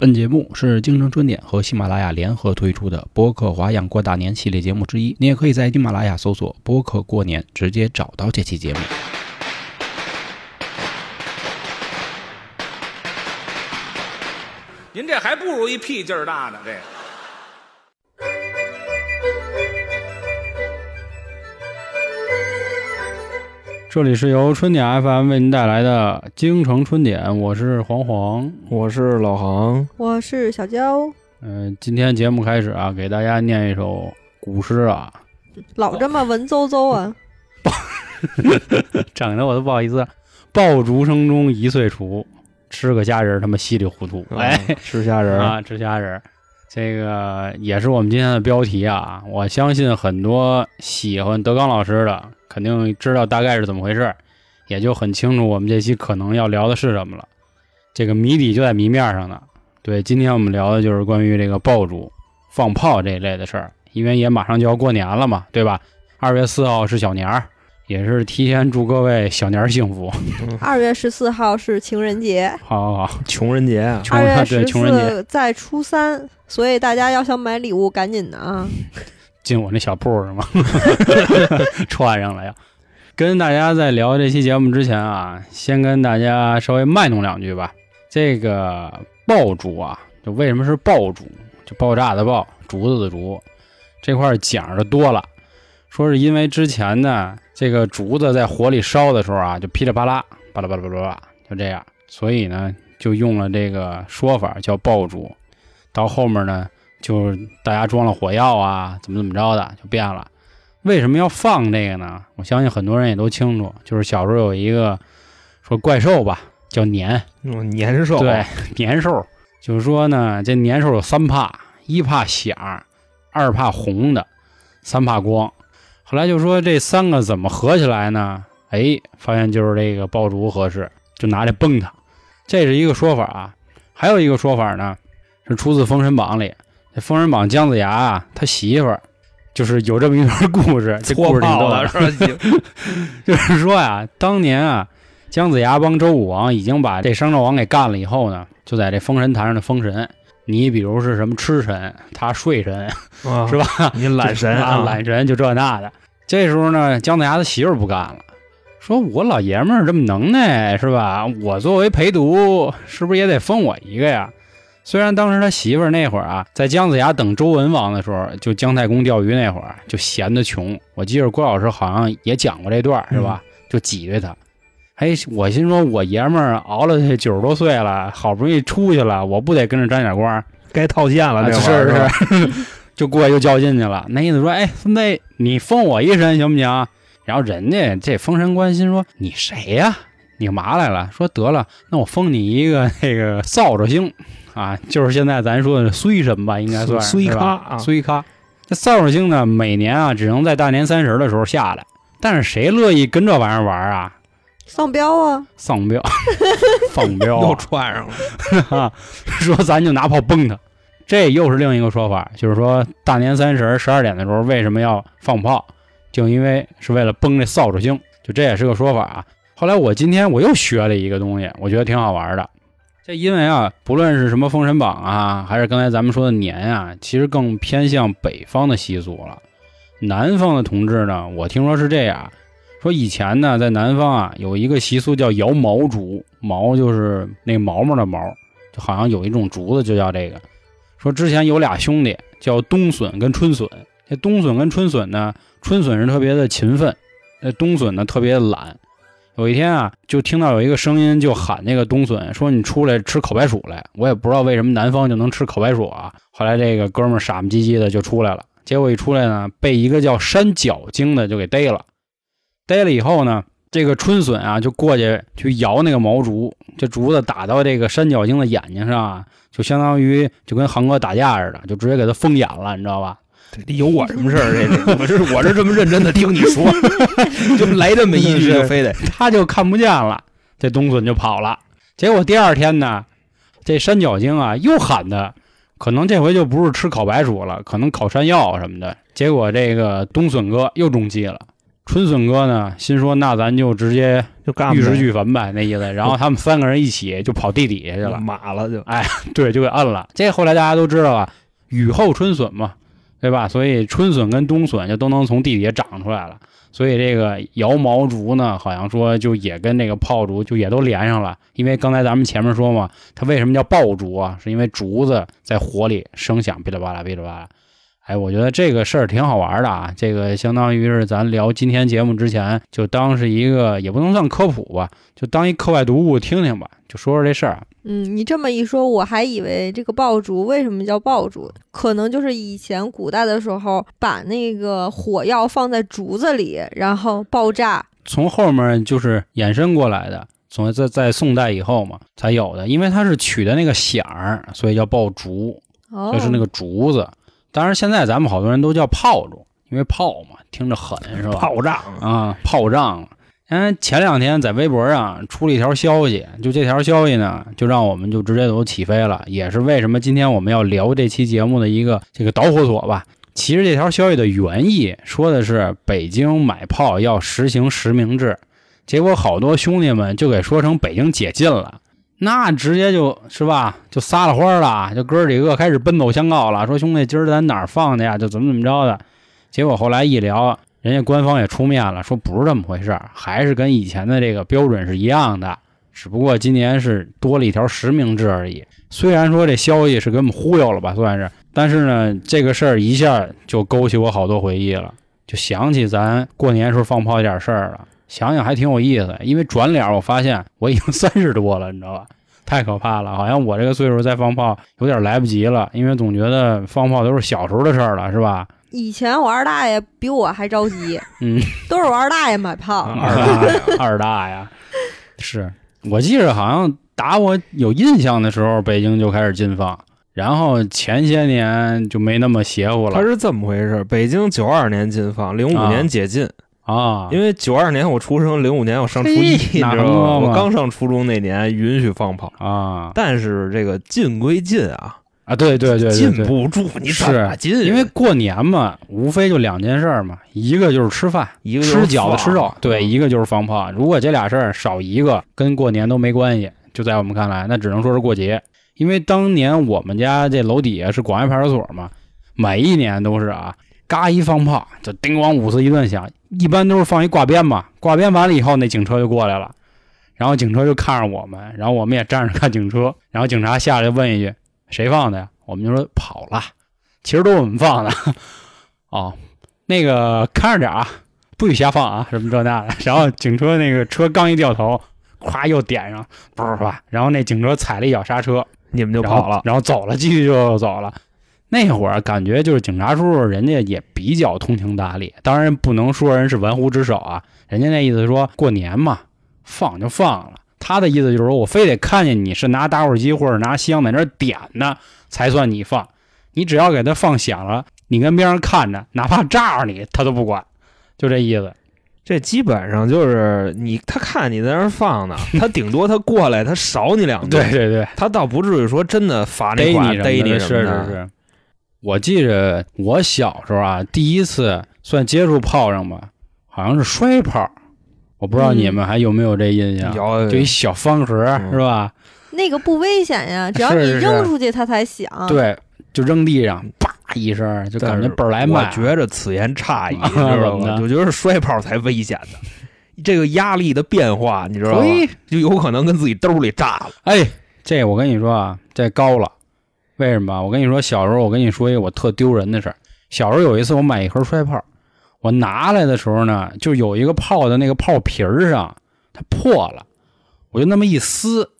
本节目是京城春点和喜马拉雅联合推出的播客华样过大年系列节目之一。你也可以在喜马拉雅搜索“播客过年”，直接找到这期节目。您这还不如一屁劲儿大呢，这个。这里是由春点 FM 为您带来的京城春点，我是黄黄。我是老杭，我是小娇，嗯、今天节目开始啊，给大家念一首古诗啊，老这么文绉绉啊！整的我都不好意思。爆竹声中一岁除，吃个虾仁儿他妈稀里糊涂。哎，啊吃虾仁儿，啊，吃虾仁儿，这个也是我们今天的标题啊。我相信很多喜欢德刚老师的，肯定知道大概是怎么回事儿，也就很清楚我们这期可能要聊的是什么了。这个谜底就在谜面上呢。对，今天我们聊的就是关于这个爆竹、放炮这一类的事儿，因为也马上就要过年了嘛，对吧？二月四号是小年儿，也是提前祝各位小年儿幸福。二月十四号是情人节，好好好，穷人节啊，穷二月对十穷人节四在初三，所以大家要想买礼物，赶紧的啊！进我那小铺是吗？串上了呀。跟大家在聊这期节目之前啊，先跟大家稍微卖弄两句吧。这个爆竹啊，就为什么是爆竹？就爆炸的爆，竹子的竹，这块讲的多了。说是因为之前呢，这个竹子在火里烧的时候啊，就噼里啪啦，巴拉巴拉巴拉巴拉，就这样，所以呢，就用了这个说法叫爆竹。到后面呢，就是大家装了火药啊，怎么怎么着的，就变了。为什么要放这个呢？我相信很多人也都清楚，就是小时候有一个说怪兽吧，叫年，嗯年兽，对，年兽，就是说呢，这年兽有三怕：一怕响，二怕红的，三怕光。后来就说这三个怎么合起来呢？哎，发现就是这个爆竹合适，就拿来崩它，这是一个说法啊。还有一个说法呢，是出自《封神榜》里。这《封神榜》姜子牙啊，他媳妇儿就是有这么一段故事，这故事挺逗的？就是说呀，当年啊，姜子牙帮周武王已经把这商纣王给干了以后呢，就在这封神坛上的封神。你比如是什么吃神，他睡神，啊是吧？你懒神 啊，懒神就这那的。这时候呢，姜子牙的媳妇儿不干了，说我老爷们儿这么能耐是吧？我作为陪读，是不是也得封我一个呀？虽然当时他媳妇儿那会儿啊，在姜子牙等周文王的时候，就姜太公钓鱼那会儿，就闲得穷。我记得郭老师好像也讲过这段，是吧？就挤兑他。哎，我心说，我爷们儿熬了这九十多岁了，好不容易出去了，我不得跟着沾点光？该套现了，啊这会儿是吧是，就过去就较劲去了。那意思说，哎，孙子，你封我一身行不行？然后人家这封神官心说，你谁呀、你干嘛来了？说得了，那我封你一个那个扫帚星啊，就是现在咱说的衰神吧，应该算是啊衰咖。这扫帚星呢，每年啊只能在大年三十的时候下来，但是谁乐意跟这玩意儿玩啊？丧彪啊！丧彪，放彪又啊，串上了，啊，说咱就拿炮崩他。这又是另一个说法，就是说大年三十十二点的时候为什么要放炮，就因为是为了崩这扫帚星，就这也是个说法啊。后来我今天我又学了一个东西，我觉得挺好玩的。这因为啊，不论是什么《封神榜》啊，还是刚才咱们说的年啊，其实更偏向北方的习俗了。南方的同志呢，我听说是这样，说以前呢，在南方啊有一个习俗叫摇毛竹，毛就是那毛毛的毛，就好像有一种竹子就叫这个。说之前有俩兄弟叫冬笋跟春笋，这冬笋跟春笋呢，春笋是特别的勤奋，那冬笋呢特别懒。有一天啊，就听到有一个声音就喊那个冬笋说：“你出来吃烤白薯来。”我也不知道为什么南方就能吃烤白薯啊。后来这个哥们傻不唧唧的就出来了，结果一出来呢，被一个叫山脚精的就给逮了。逮了以后呢，这个春笋啊就过去去摇那个毛竹，这竹子打到这个山脚精的眼睛上啊，就相当于就跟航哥打架似的，就直接给他封眼了，你知道吧？这有我什么事儿？这这我这我这这么认真的听你说，就来这么一句，就非得他就看不见了，这冬笋就跑了。结果第二天呢，这山脚精啊又喊他，可能这回就不是吃烤白薯了，可能烤山药什么的。结果这个冬笋哥又中计了，春笋哥呢，心说那咱就直接就干玉石俱焚呗，那意思。然后他们三个人一起就跑地底下去了，马了就哎对，就给摁了。这后来大家都知道啊，雨后春笋嘛，对吧？所以春笋跟冬笋就都能从地底下长出来了。所以这个摇毛竹呢，好像说就也跟那个炮竹就也都连上了。因为刚才咱们前面说嘛，它为什么叫爆竹啊？是因为竹子在火里声响噼里啪啦噼里啪啦。哎，我觉得这个事儿挺好玩的啊！这个相当于是咱聊今天节目之前，就当是一个也不能算科普吧，就当一课外读物听听吧，就说说这事儿。嗯，你这么一说，我还以为这个爆竹为什么叫爆竹，可能就是以前古代的时候把那个火药放在竹子里，然后爆炸。从后面就是衍生过来的，从在在宋代以后嘛才有的，因为它是取的那个响儿，所以叫爆竹，哦，就是那个竹子。当然，现在咱们好多人都叫炮竹，因为炮嘛，听着狠是吧？炮仗啊，炮仗。嗯，前两天在微博上出了一条消息，就这条消息呢，就让我们就直接都起飞了，也是为什么今天我们要聊这期节目的一个这个导火索吧。其实这条消息的原意说的是北京买炮要实行实名制，结果好多兄弟们就给说成北京解禁了。那直接就是吧，就撒了欢了，就哥几个开始奔走相告了，说兄弟，今儿咱哪儿放的呀？就怎么怎么着的。结果后来一聊，人家官方也出面了，说不是这么回事儿，还是跟以前的这个标准是一样的，只不过今年是多了一条实名制而已。虽然说这消息是给我们忽悠了吧，算是，但是呢，这个事儿一下就勾起我好多回忆了，就想起咱过年时候放炮那点事儿了。想想还挺有意思，因为转脸我发现我已经三十多了，你知道吧？太可怕了，好像我这个岁数再放炮有点来不及了，因为总觉得放炮都是小时候的事儿了，是吧？以前我二大爷比我还着急，嗯，都是我二大爷买炮。二大爷，二大呀，是我记着好像打我有印象的时候，北京就开始禁放，然后前些年就没那么邪乎了它是这么回事：北京九二年禁放，零五啊年解禁。啊。因为九二年我出生，零五年我上初一，你知道吗？我刚上初中那年允许放炮，啊但是这个禁归禁啊，啊，对对对对禁，不住，你怎么禁？因为过年嘛，无非就两件事儿嘛，一个就是吃饭，一个就是吃饺子吃肉，对，嗯一个就是放炮。如果这俩事儿少一个，跟过年都没关系。就在我们看来，那只能说是过节。因为当年我们家这楼底下是广安派出所嘛，每一年都是啊，嘎一放炮就叮咣五四一顿响，一般都是放一挂鞭嘛，挂鞭完了以后，那警车就过来了，然后警车就看着我们，然后我们也站着看警车，然后警察下来问一句：“谁放的呀？”我们就说跑了，其实都是我们放的。哦，那个看着点啊，不许瞎放啊，什么这那的。然后警车那个车刚一掉头，咵又点上，不是吧？然后那警车踩了一脚刹车，你们就跑了。然后走了，继续就走了。那会儿感觉就是警察叔叔，人家也比较通情达理，当然不能说人是玩忽职守啊。人家那意思说过年嘛，放就放了。他的意思就是说我非得看见你是拿打火机或者拿香在那儿点呢，才算你放。你只要给他放响了，你跟边上看着，哪怕炸着你，他都不管，就这意思。这基本上就是你，他看你在那儿放呢，他顶多他过来，他少你两顿，对对对，他倒不至于说真的罚你逮你逮你什么的你什么的。是是是。我记着我小时候啊，第一次算接触炮仗吧，好像是摔炮。我不知道嗯你们还有没有这印象？有就一小方盒、嗯是吧？那个不危险呀，只要你扔出去它才响。对，就扔地上，叭一声，就感觉倍儿来慢。我觉着此言差矣，你知道吗？我觉得摔炮才危险呢。这个压力的变化，你知道吗？就有可能跟自己兜里炸了。哎，这我跟你说啊，这高了。为什么？我跟你说，小时候我跟你说一个我特丢人的事儿。小时候有一次我买一盒摔炮，我拿来的时候呢，就有一个泡的那个泡皮儿上它破了，我就那么一撕，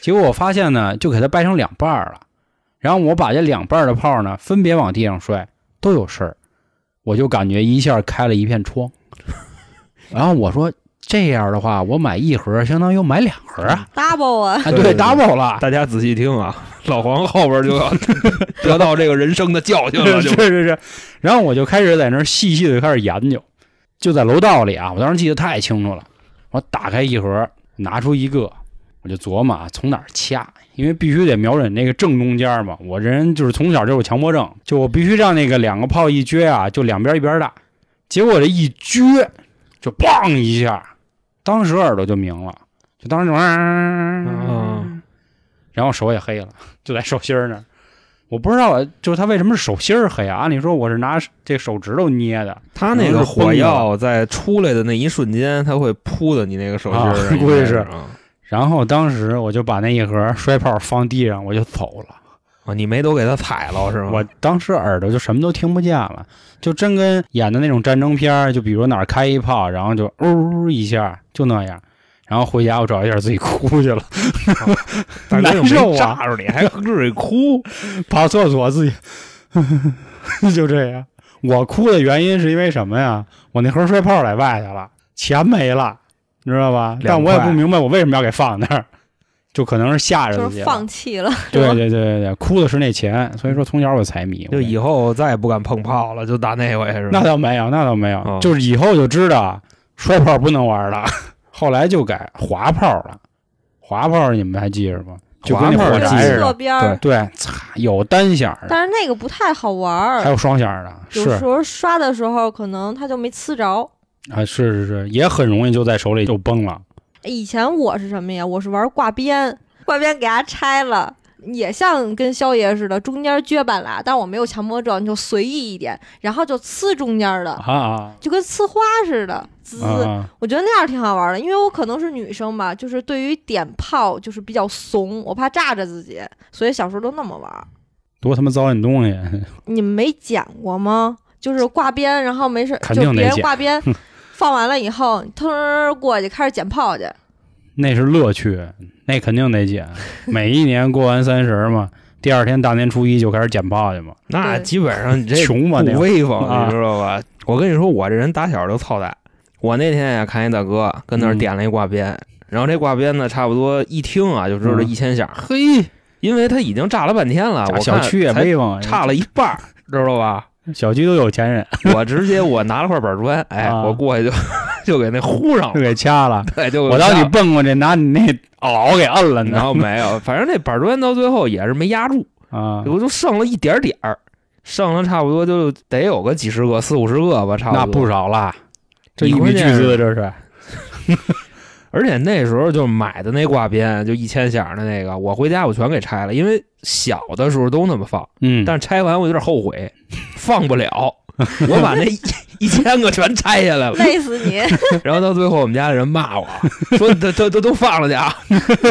结果我发现呢，就给它掰成两半儿了。然后我把这两半的泡呢，分别往地上摔，都有事儿，我就感觉一下开了一片窗。然后我说这样的话，我买一盒相当于买两盒啊，double 啊，啊，对对对，double 了。大家仔细听啊，老黄后边就要 得到这个人生的教训了，是就是是是，然后我就开始在那儿细细的开始研究，就在楼道里啊，我当时记得太清楚了。我打开一盒，拿出一个，我就琢磨啊，从哪儿掐，因为必须得瞄准那个正中间嘛。我这人就是从小就有强迫症，就我必须让那个两个炮一撅啊，就两边一边大。结果这一撅，就梆一下，当时耳朵就明了，就当时就，嗯然后手也黑了，就在手心儿那儿。我不知道，就是他为什么是手心儿黑啊？按理说我是拿这手指头捏的，他那个火药在出来的那一瞬间，他会扑到你那个手心儿上，估计是啊。然后当时我就把那一盒摔炮放地上，我就走了。啊，你没都给他踩了是吗？我当时耳朵就什么都听不见了，就真跟演的那种战争片儿，就比如哪儿开一炮，然后就呜一下，就那样。然后回家我找一下自己哭去了，难受啊没炸着你，还自己哭。跑厕所自己 就这样。我哭的原因是因为什么呀？我那盒摔炮在外去了，钱没了，你知道吧？但我也不明白我为什么要给放那儿，就可能是吓着了。放弃了，对对对对对，哭的是那钱，所以说从小我就财迷。就以后再也不敢碰炮了，就打那回是吧？那倒没有，那倒没有，哦就是以后就知道摔炮不能玩了，后来就改滑炮了。滑炮你们还记着吗？就跟那滑炮就火柴似的，侧边儿，对，擦，有单响的，但是那个不太好玩儿，还有双响的，有时候刷的时候可能它就没呲着。啊，是是是，也很容易就在手里就崩了。以前我是什么呀？我是玩挂鞭，挂鞭给它拆了，也像跟肖爷似的，中间撅半拉，但我没有强迫症，你就随意一点，然后就呲中间的，啊啊就跟呲花似的，滋。啊！我觉得那样挺好玩的，因为我可能是女生吧，就是对于点炮就是比较怂，我怕炸着自己，所以小时候都那么玩。多他妈糟践东西！你们没捡过吗？就是挂鞭，然后没事就别人挂鞭，放完了以后，腾儿过去开始捡炮去。那是乐趣，那肯定得捡。每一年过完三十儿嘛，第二天大年初一就开始捡炮去嘛。那基本上你这 穷嘛不威风，啊你知道吧？我跟你说，我这人打小就操蛋。我那天也，看一大哥跟那儿嗯点了一挂鞭，然后这挂鞭呢，差不多一听啊，就知道一千响，嘿，因为他已经炸了半天了，我看小区也威风啊，差了一半儿，知道吧？小区都有钱人，我直接我拿了块板砖，哎，啊我过去就就给那呼上 就了，给掐了。对，就我当你蹦过去，拿你那袄给摁了然呢。后没有，反正那板砖到最后也是没压住，啊，我就剩了一点点儿，剩了差不多就得有个几十个、四五十个吧，差不多。那不少了，这一笔巨资这是。而且那时候就买的那挂鞭，就一千响的那个，我回家我全给拆了，因为小的时候都那么放，嗯，但是拆完我有点后悔，放不了，我把那一 一千个全拆下来了，累死你！然后到最后我们家的人骂我说都都都都放了去啊，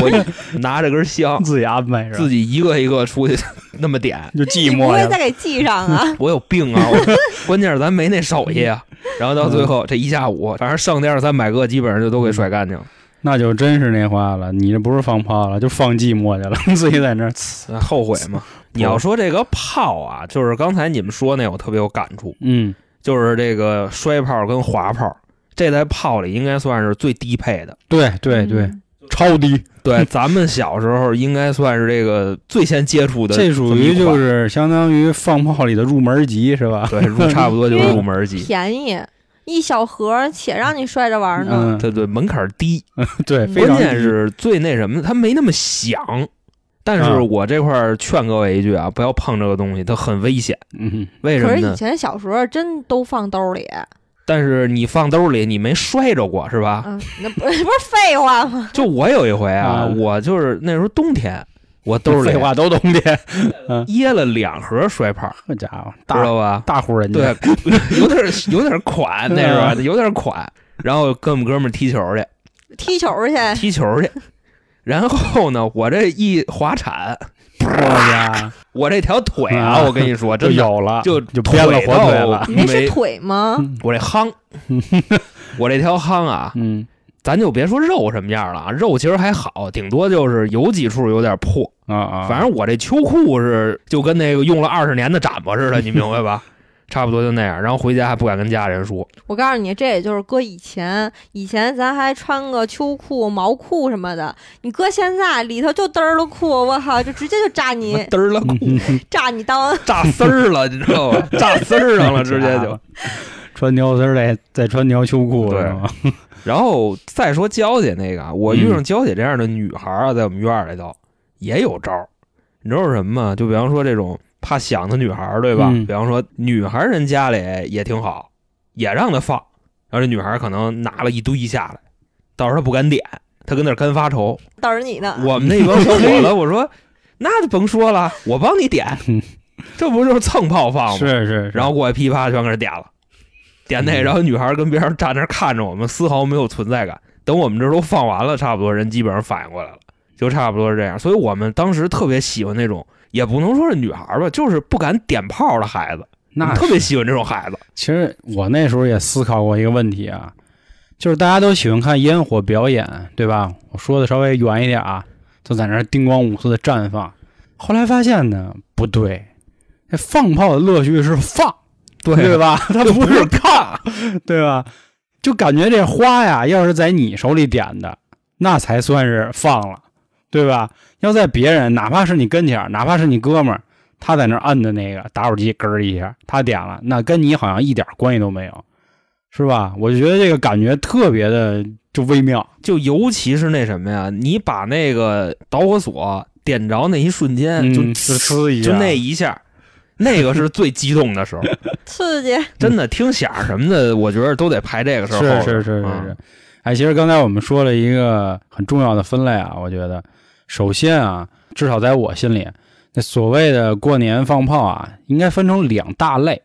我一拿着根香，自己安排？自己一个一个出去那么点，就寂寞呀。会再给系上啊？我有病啊！我关键是咱没那手艺啊。然后到最后这一下午，反正剩那二三百个，基本上就都给甩干净了。那就真是那话了，你这不是放炮了，就放寂寞去了，自己在那儿呲。后悔嘛？你要说这个炮啊，就是刚才你们说那，我特别有感触，嗯，就是这个摔炮跟滑炮，这在炮里应该算是最低配的。对对对，嗯超低，对，咱们小时候应该算是这个最先接触的么这，属于就是相当于放炮里的入门级是吧？对，入差不多就是入门级。便宜，一小盒，且让你摔着玩呢。嗯，对对，门槛低，对，嗯关键是最那什么的，它没那么响。但是嗯我这块儿劝各位一句啊，不要碰这个东西，它很危险。嗯，为什么呢？可是以前小时候真都放兜里，但是你放兜里，你没摔着过是吧？嗯，那不 不是废话吗？就我有一回啊，嗯我就是那时候冬天，我兜里废话都冬天，掖了两盒摔炮，这家伙，知大道吧？大户人家，对，有点有点款，那时候嗯有点款。然后跟我们哥们儿踢球去，踢球去，踢球去。然后呢，我这一滑铲，我 呀我这条腿啊，啊我跟你说，就真的有了，就就变了火腿了那是腿吗？我这夯，我这条夯啊，嗯咱就别说肉什么样了啊，肉其实还好，顶多就是有几处有点破。啊啊，反正我这秋裤是就跟那个用了二十年的毡子似的，你明白吧？差不多就那样，然后回家还不敢跟家人说。我告诉你，这也就是搁以前，以前咱还穿个秋裤、毛裤什么的，你搁现在里头就嘚儿了裤，我靠，就直接就炸你，嘚儿了裤，炸你裆。炸丝儿了，你知道吗？炸丝儿上了，直接就。穿条丝儿再再穿条秋裤对？然后再说娇姐那个啊，我遇上娇姐这样的女孩啊，在我们院里头也有招儿。你知道是什么吗？就比方说这种怕响的女孩儿，对吧？嗯比方说女孩儿人家里也挺好，也让她放，然后这女孩可能拿了一堆下来，到时候她不敢点，她跟那儿干发愁。到时候你呢。我们那帮小伙子，我说那就甭说了，我帮你点，这不就是蹭炮放吗？是是，然后过来噼啪全给人点了，点那，嗯然后女孩跟边上站那儿看着我们，丝毫没有存在感。等我们这都放完了，差不多人基本上反应过来了，就差不多是这样。所以我们当时特别喜欢那种，也不能说是女孩吧，就是不敢点炮的孩子，那特别喜欢这种孩子。其实我那时候也思考过一个问题啊，就是大家都喜欢看烟火表演，对吧？我说的稍微远一点啊，就在那儿叮咣五四的绽放。后来发现呢，不对，那放炮的乐趣是放，对吧？它不是看，对吧？就感觉这花呀，要是在你手里点的，那才算是放了，对吧？要在别人，哪怕是你跟前儿，哪怕是你哥们儿，他在那儿摁的那个打火机咯儿一下，他点了，那跟你好像一点关系都没有，是吧？我就觉得这个感觉特别的就微妙。就尤其是那什么呀，你把那个导火索点着那一瞬间，就嗯就呲一下就那一下，那个是最激动的时候。刺激，真的听响什么的，我觉得都得排这个时候。是是是是嗯是。哎，其实刚才我们说了一个很重要的分类啊，我觉得，首先啊，至少在我心里，那所谓的过年放炮啊，应该分成两大类，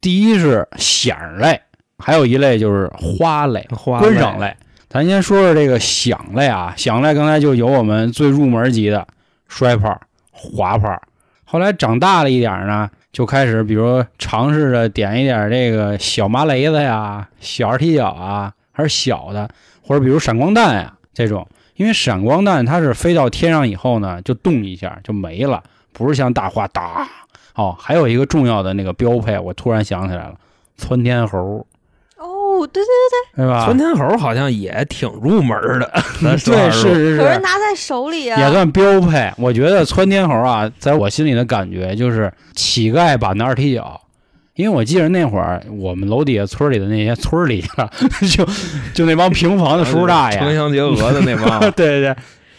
第一是响类，还有一类就是花类、花观赏类。咱先说说这个响类啊，响类刚才就有我们最入门级的摔炮、滑炮，后来长大了一点呢，就开始比如尝试着点一点这个小麻雷子呀、小二踢脚啊，还是小的，或者比如闪光弹呀这种，因为闪光弹它是飞到天上以后呢，就动一下就没了，不是像大花哒。哦，还有一个重要的那个标配，我突然想起来了，窜天猴，哦，对对对对，对吧？窜天猴好像也挺入门的，对，是是是是，拿在手里啊，也算标配。我觉得窜天猴啊，在我心里的感觉就是乞丐版的二踢脚。因为我记得那会儿我们楼底下村里的那些村里啊，就就那帮平房的叔叔大爷，城乡结合的那帮 对对对，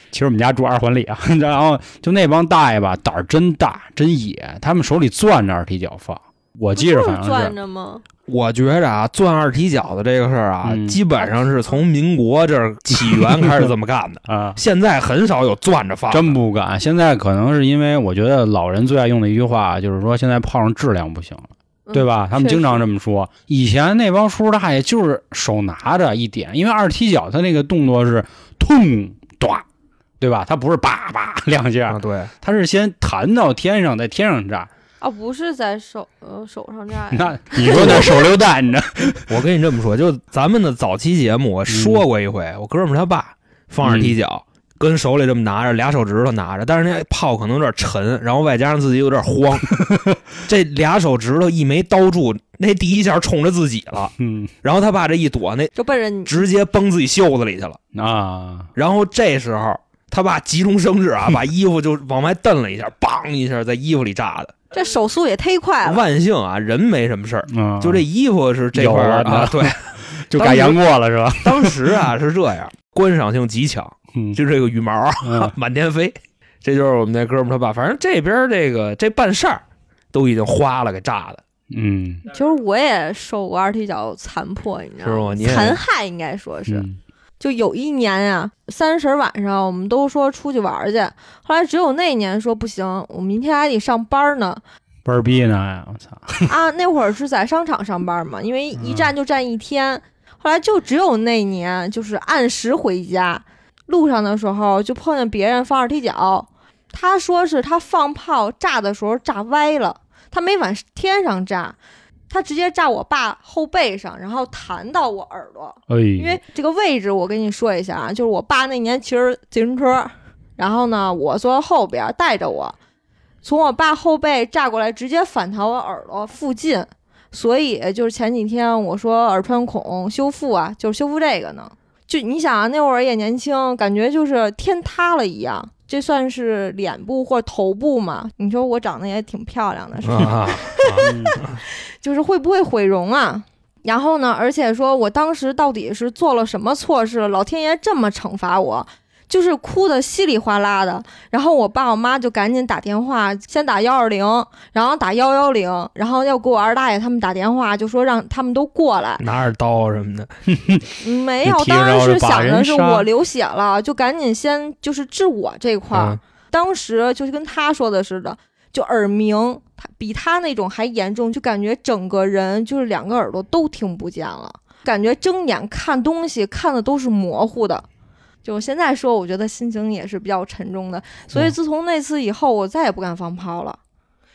其实我们家住二环里啊，然后就那帮大爷吧，胆儿真大，真野，他们手里攥着二踢脚放。我记着好像是攥，着吗？我觉着啊，攥二踢脚的这个事儿啊，嗯基本上是从民国这儿起源开始这么干的，啊，现在很少有攥着放。真不敢。现在可能是因为我觉得老人最爱用的一句话就是说，现在炮上质量不行了，嗯对吧？他们经常这么。说。以前那帮叔叔大爷就是手拿着一点，因为二踢脚他那个动作是痛抓，对吧？他不是叭叭 两啊，下，对，他是先弹到天上，在天上炸。啊，不是在手呃手上炸 呀，那你说那手榴弹，你这 我跟你这么说，就咱们的早期节目，我说过一回，我哥们他爸放二踢脚，跟手里这么拿着，俩手指头拿着，但是那炮可能有点沉，然后外加上自己有点慌，这俩手指头一没刀住，那第一下冲着自己了，嗯。然后他爸这一躲，那就奔着你。直接崩自己袖子里去了。啊，然后这时候他爸急中生智啊，把衣服就往外蹬了一下，梆一下在衣服里炸的。这手速也忒快了，万幸啊，人没什么事儿，嗯，就这衣服是这块儿啊，对，就改杨过了是吧？当时啊是这样，观赏性极强，嗯就这个羽毛 满天飞，这就是我们那哥们他爸。反正这边这个这半扇儿都已经花了，给炸的。嗯其实我也受过二踢脚残破，你知道是吗残害应该说是，嗯就有一年啊，三十晚上我们都说出去玩去，后来只有那年说不行，我明天还得上班呢。倍儿逼呢呀！我操，啊，那会儿是在商场上班嘛，因为一站就站一天。后来就只有那年，就是按时回家，路上的时候就碰见别人放二踢脚，他说是他放炮炸的时候炸歪了，他没往天上炸，他直接炸我爸后背上，然后弹到我耳朵。哎，因为这个位置我跟你说一下啊，就是我爸那年骑着自行车，然后呢，我坐后边带着我，从我爸后背炸过来，直接反弹我耳朵附近，所以就是前几天我说耳穿孔修复啊，就是修复这个呢。就你想啊，那会儿也年轻，感觉就是天塌了一样。这算是脸部或头部嘛？你说我长得也挺漂亮的，是吧？就是会不会毁容啊？然后呢，而且说我当时到底是做了什么错事，老天爷这么惩罚我？就是哭的稀里哗啦的。然后我爸我妈就赶紧打电话，先打幺二零，然后打幺幺零，然后要给我二大爷他们打电话，就说让他们都过来。拿着刀什么的，嗯没 有当然是想着是我流血了，就赶紧先就是治我这块儿。嗯当时就是跟他说的似的，就耳鸣，他比他那种还严重，就感觉整个人就是两个耳朵都听不见了，感觉睁眼看东西看的都是模糊的。就现在说，我觉得心情也是比较沉重的。所以自从那次以后，我再也不敢放炮了。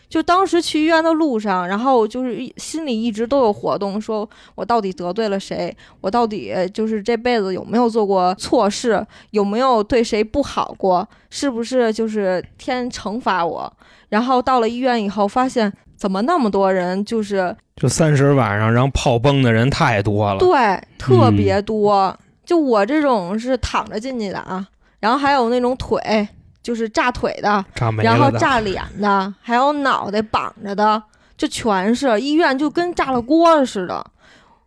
就当时去医院的路上，然后就是心里一直都有活动，说我到底得罪了谁？我到底就是这辈子有没有做过错事？有没有对谁不好过？是不是就是天惩罚我？然后到了医院以后，发现怎么那么多人就是就三十晚上然后炮崩的人太多了。对特别多，就我这种是躺着进去的啊，然后还有那种腿就是炸腿的，炸没然后，炸脸的，还有脑袋绑着的，就全是医院就跟炸了锅似的。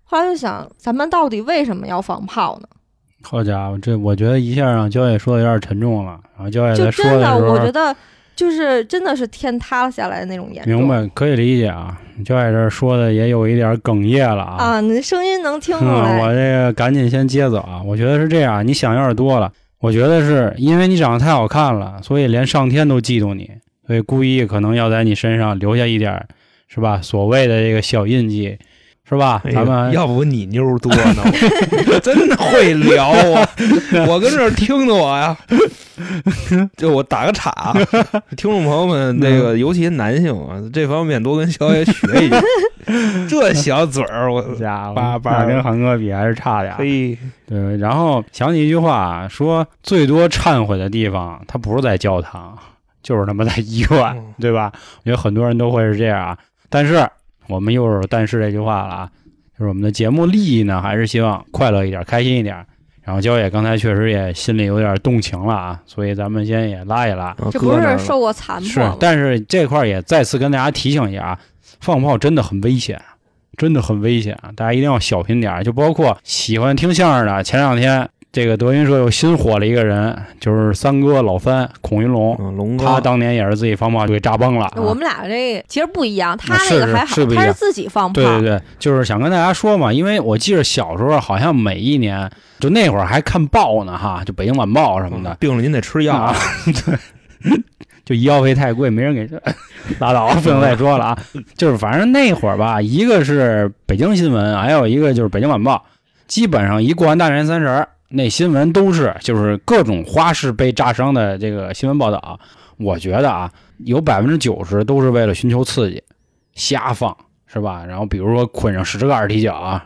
后来就想，咱们到底为什么要放炮呢？好家伙，这我觉得一下让焦野说的有点沉重了。然后焦野就在说真的，时候，我觉得就是真的是天塌下来的那种严重。明白可以理解啊。焦野这说的也有一点哽咽了啊。啊，你声音能听出嗯，来。我这个赶紧先接走啊！我觉得是这样，你想有点多了。我觉得是因为你长得太好看了，所以连上天都嫉妒你，所以故意可能要在你身上留下一点儿，是吧？所谓的这个小印记，是吧？哎咱们要不你妞多呢，我 真的会聊啊！我跟这儿听着我呀，就我打个岔啊，听众朋友们，那个尤其男性啊，这方面多跟肖爷学一学。这小嘴儿，我家伙，叭叭跟韩哥比还是差点对，然后想起一句话，说最多忏悔的地方，他不是在教堂，就是他妈在医院，嗯对吧？我觉得很多人都会是这样啊。但是我们又是但是这句话了啊，就是我们的节目利益呢，还是希望快乐一点，开心一点。然后焦野刚才确实也心里有点动情了啊，所以咱们先也拉一拉。啊这不是受过残吗？，但是这块儿也再次跟大家提醒一下啊，放炮真的很危险，真的很危险啊！大家一定要小心点儿。就包括喜欢听相声的，前两天这个德云社又新火了一个人，就是三哥老三孔云龙，嗯，龙哥，他当年也是自己放炮就给炸崩了、啊。我们俩这其实不一样，他那个还好他是自己放炮。对对对，就是想跟大家说嘛，因为我记得小时候好像每一年就那会儿还看报呢哈，就北京晚报什么的，病了您得吃药啊，对，就医药费太贵，没人给，拉倒，不用再说了啊。就是反正那会儿吧，一个是北京新闻，还有一个就是北京晚报，基本上一过完大年三十儿，那新闻都是就是各种花式被炸伤的这个新闻报道。我觉得啊，有百分之九十都是为了寻求刺激，瞎放是吧？然后比如说捆上十个二踢脚啊，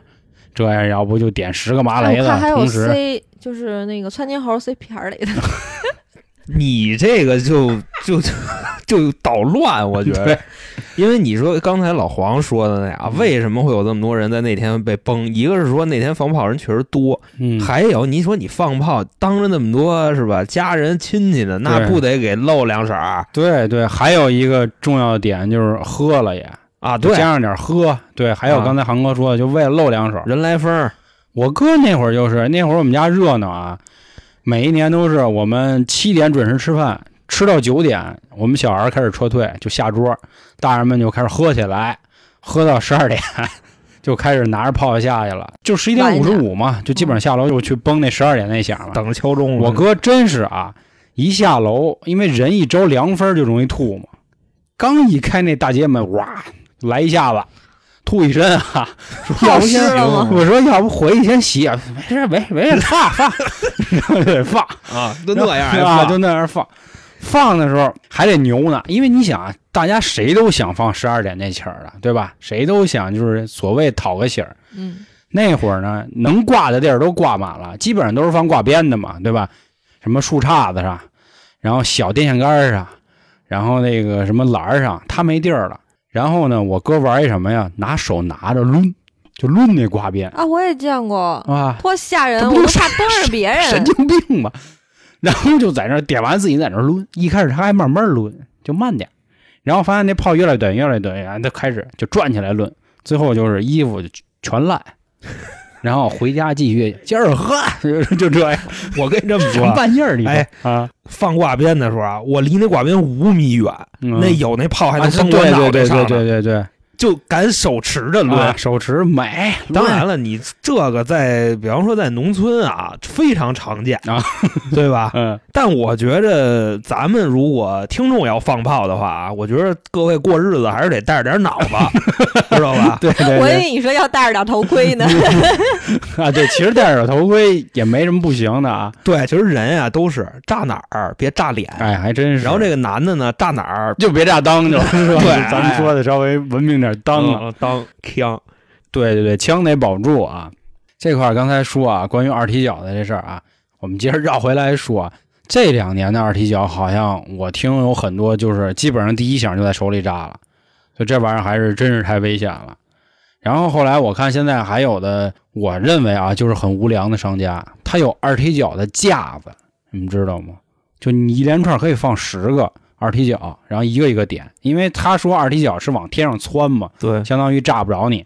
这样要不就点十个麻雷子哎我看还，有同时 C，就是那个窜天猴 C 片儿里的。你这个就就就就捣乱，我觉得，因为你说刚才老黄说的那嗯样，为什么会有这么多人在那天被崩？一个是说那天放炮人确实多，嗯，还有你说你放炮当着那么多是吧，家人亲戚的，那不得给露两色儿？对对，还有一个重要的点就是喝了也。啊？对，加上点喝，对，还有啊。刚才航哥说的，就为了露两手。人来疯儿，我哥那会儿就是那会儿我们家热闹啊，每一年都是我们七点准时吃饭，吃到九点，我们小孩开始撤退，就下桌，大人们就开始喝起来，喝到十二点。就开始拿着炮下去了，就十一点五十五嘛，就基本上下楼就去崩那十二点那响了。等着敲钟了。我哥真是啊，一下楼，因为人一着凉风就容易吐嘛，刚一开那大街门，哇，来一下子，吐一身啊！说要不先我说要不回去先洗啊，没事没事没事，放放，然后就得放，啊，都那样啊，放就那样放。放的时候还得牛呢，因为你想啊，大家谁都想放十二点那起儿的，对吧？谁都想就是所谓讨个喜儿。嗯，那会儿呢，能挂的地儿都挂满了，基本上都是放挂鞭的嘛，对吧？什么树杈子上，然后小电线杆上，然后那个什么栏上，他没地儿了。然后呢，我哥玩一什么呀？拿手拿着抡，就抡那挂鞭啊，我也见过，啊，多吓人！我都怕 崩着别人神。经病吧？然后就在那点完自己在那抡，一开始他还慢慢抡，就慢点，然后发现那炮越来越短，越来越短，然后他开始就转起来抡，最后就是衣服就全烂，然后回家继续接着喝，就 就这样，我跟你这么说，半劲儿你哎啊，放挂鞭的时候啊，我离那挂鞭五米远，嗯。那有那炮还啊能崩我对对对脑袋上呢，对对对对，就敢手持着抡。啊，手持美，当然了，你这个在比方说在农村啊，非常常见啊，对吧？嗯，但我觉着咱们如果听众要放炮的话啊，我觉得各位过日子还是得带着点脑子，知道吧？对对对我以为你说要带着点头盔呢。啊，对，其实戴着头盔也没什么不行的啊，对，其实人啊都是炸哪儿别炸脸，哎，还真是。然后这个男的呢炸哪儿就别炸裆就是吧？对咱们说的稍微文明点，裆啊，嗯当枪，对对对，枪得保住啊。这块儿刚才说啊，关于二踢脚的这事儿啊，我们接着绕回来说啊，这两年的二踢脚好像我听有很多就是基本上第一响就在手里炸了，所以这玩意儿还是真是太危险了。然后后来我看现在还有的，我认为啊，就是很无良的商家，他有二踢脚的架子，你们知道吗？就你一连串可以放十个二踢脚，然后一个一个点，因为他说二踢脚是往天上窜嘛，对，相当于炸不着你，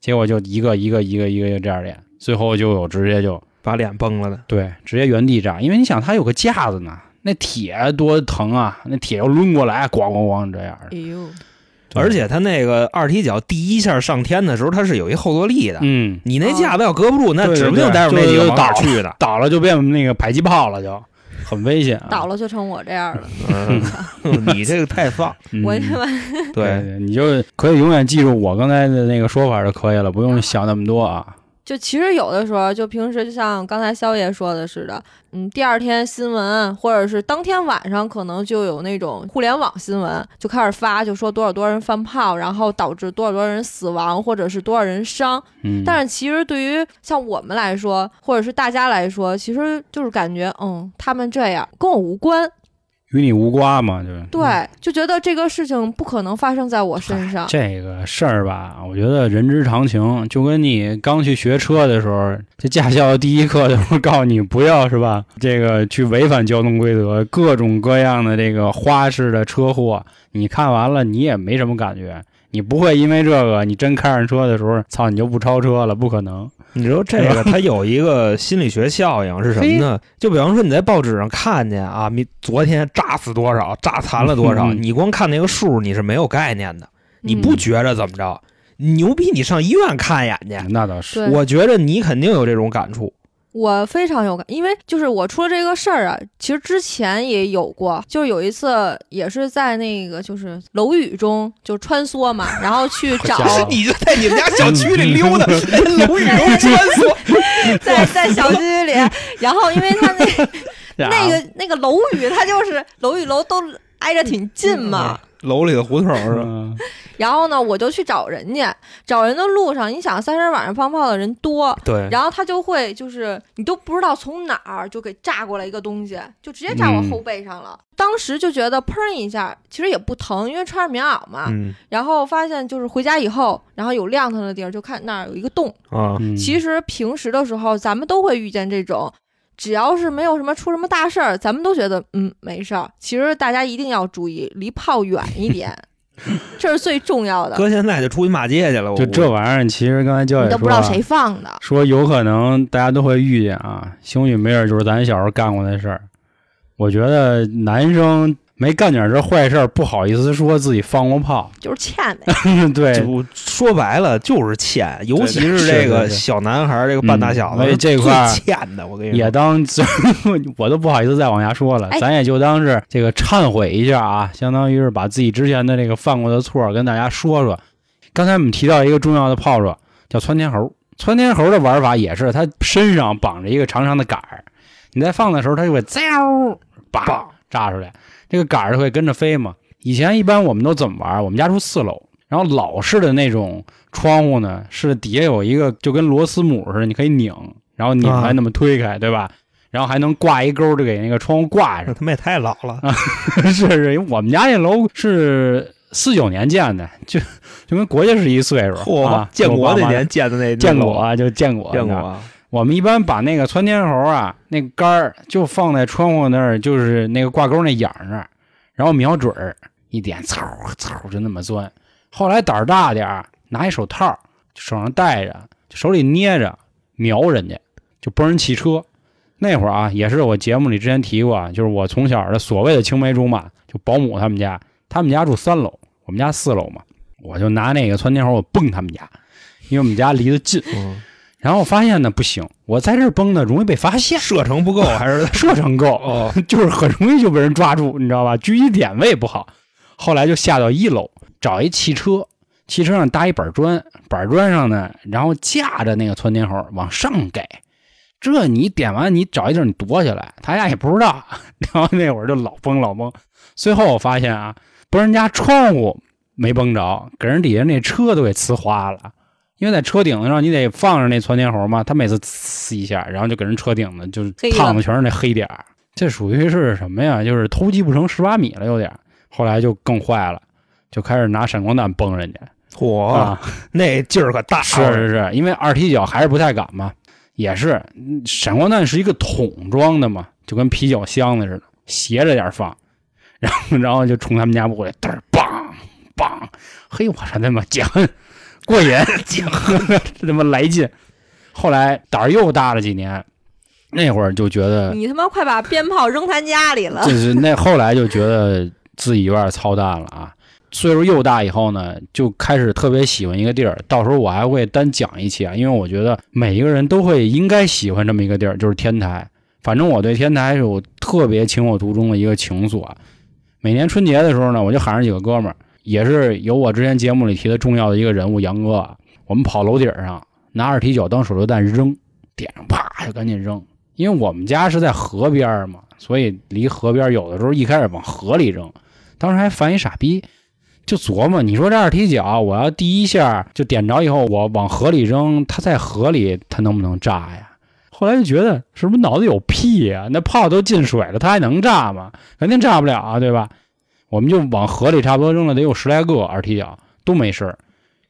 结果就一个一个一个一个一个这样点，最后就有直接就把脸崩了的。对直接原地炸，因为你想他有个架子呢，那铁多疼啊，那铁要抡过来，咣咣咣这样的，哎呦，而且他那个二踢脚第一下上天的时候，他是有一后坐力的。嗯，你那架子要搁不住，那指不定对待会儿那几个往哪儿去的。倒了就变那个迫击炮了就，很危险、啊。倒了就成我这样了。嗯，你这个太丧。嗯，我他妈对对，对，你就可以永远记住我刚才的那个说法就可以了，不用想那么多啊。就其实有的时候，就平时就像刚才肖爷说的似的，嗯，第二天新闻或者是当天晚上，可能就有那种互联网新闻就开始发，就说多少多少人放炮，然后导致多少多少人死亡，或者是多少人伤。嗯，但是其实对于像我们来说，或者是大家来说，其实就是感觉，嗯，他们这样跟我无关，与你无瓜嘛，就是。对，就觉得这个事情不可能发生在我身上。这个事儿吧，我觉得人之常情，就跟你刚去学车的时候，这驾校的第一课就会告诉你不要是吧？这个去违反交通规则，各种各样的这个花式的车祸，你看完了你也没什么感觉，你不会因为这个你真开上车的时候，操你就不超车了，不可能。你知道这个它有一个心理学效应是什么呢？就比方说你在报纸上看见啊，你昨天炸死多少，炸残了多少，嗯你光看那个数，你是没有概念的，你不嗯觉着怎么着？牛逼，你上医院看一眼去。那倒是，我觉着你肯定有这种感触。我非常有感，因为就是我出了这个事儿啊，其实之前也有过，就是有一次也是在那个就是楼宇中就穿梭嘛，然后去找好家伙你就在你们家小区里溜达，在楼宇中穿梭。在在小区里，然后因为他那那啊个那个楼宇，它就是楼与楼都挨着挺近嘛。楼里的胡同是吧？嗯然后呢，我就去找人家，找人的路上，你想三十晚上放炮的人多，对，然后他就会就是你都不知道从哪儿就给炸过来一个东西，就直接炸我嗯后背上了。当时就觉得砰一下，其实也不疼，因为穿着棉袄嘛。嗯然后发现就是回家以后，然后有亮堂的地儿，就看那儿有一个洞。啊，嗯其实平时的时候，咱们都会遇见这种，只要是没有什么出什么大事儿，咱们都觉得嗯没事儿。其实大家一定要注意，离炮远一点，这是最重要的。哥现在就出去骂街去了。我就这玩意儿，其实刚才教你也说啊都不知道谁放的，说有可能大家都会遇见啊，兴许没准就是咱小时候干过的事儿。我觉得男生没干点这坏事儿，不好意思说自己放过炮。就是欠呗。对，就说白了就是欠，尤其是这个小男孩儿，这个半大小子，嗯所以这块儿欠的。我跟你也，当我都不好意思再往下说了，哎咱也就当是这个忏悔一下啊，相当于是把自己之前的这个犯过的错跟大家说说。刚才我们提到一个重要的炮手，叫窜天猴。窜天猴的玩法也是，它身上绑着一个长长的杆儿，你在放的时候，它就会滋 叭炸出来，这个杆儿就会跟着飞嘛。以前一般我们都怎么玩？我们家住四楼，然后老式的那种窗户呢，是底下有一个就跟螺丝母似的，你可以拧，然后拧开啊那么推开，对吧？然后还能挂一钩，就给那个窗户挂上。他们也太老了。是是，因为我们家那楼是四九年建的，就就跟国家是一岁数。嚯啊，建国那年建的那建国，啊，就见过，见过你知道啊。我们一般把那个窜天猴啊，那杆儿就放在窗户那儿，就是那个挂钩那眼儿那儿，然后瞄准儿一点，嗖嗖就那么钻。后来胆儿大点儿，拿一手套，手上戴着，手里捏着，瞄人家，就崩人汽车。那会儿啊，也是我节目里之前提过，就是我从小的所谓的青梅竹马，就保姆他们家，他们家住三楼，我们家四楼嘛，我就拿那个窜天猴我蹦他们家，因为我们家离得近。然后我发现呢不行，我在这儿崩呢容易被发现，射程不够 还是射程够，哦，就是很容易就被人抓住，你知道吧？狙击点位不好。后来就下到一楼找一汽车，汽车上搭一板砖，板砖上呢，然后架着那个窜天猴往上给。这你点完，你找一地儿你躲起来，他家也不知道。然后那会儿就老崩老崩，最后我发现啊，崩人家窗户没崩着，给人底下那车都给呲花了。因为在车顶子上你得放着那窜天猴嘛，他每次呲一下，然后就给人车顶子就是烫的全是那黑点儿。这属于是什么呀？就是偷鸡不成蚀把米了，有点。后来就更坏了，就开始拿闪光弹崩人家嚯，啊！那劲儿可大，是是是，因为二踢脚还是不太敢嘛，也是嗯闪光弹是一个桶装的嘛，就跟啤酒箱子似的，斜着点儿放，然后然后就冲他们家过来嘚儿梆梆，嘿，我说他妈解恨过瘾，这他妈来劲。后来胆儿又大了几年，那会儿就觉得你他妈快把鞭炮扔他家里了就！是那后来就觉得自己有点操蛋了啊。岁数又大以后呢，就开始特别喜欢一个地儿。到时候我还会单讲一期啊，因为我觉得每一个人都会应该喜欢这么一个地儿，就是天台。反正我对天台是我特别情有独钟的一个情愫啊。每年春节的时候呢，我就喊上几个哥们儿，也是有我之前节目里提的重要的一个人物杨哥，我们跑楼顶上拿二踢脚当手榴弹扔，点上啪就赶紧扔。因为我们家是在河边嘛，所以离河边有的时候一开始往河里扔，当时还犯一傻逼，就琢磨，你说这二踢脚，我要第一下就点着以后，我往河里扔，它在河里它能不能炸呀？后来就觉得是不是脑子有屁呀、那炮都进水了，它还能炸吗？肯定炸不了啊，对吧？我们就往河里差不多扔了得有十来个二踢脚，都没事儿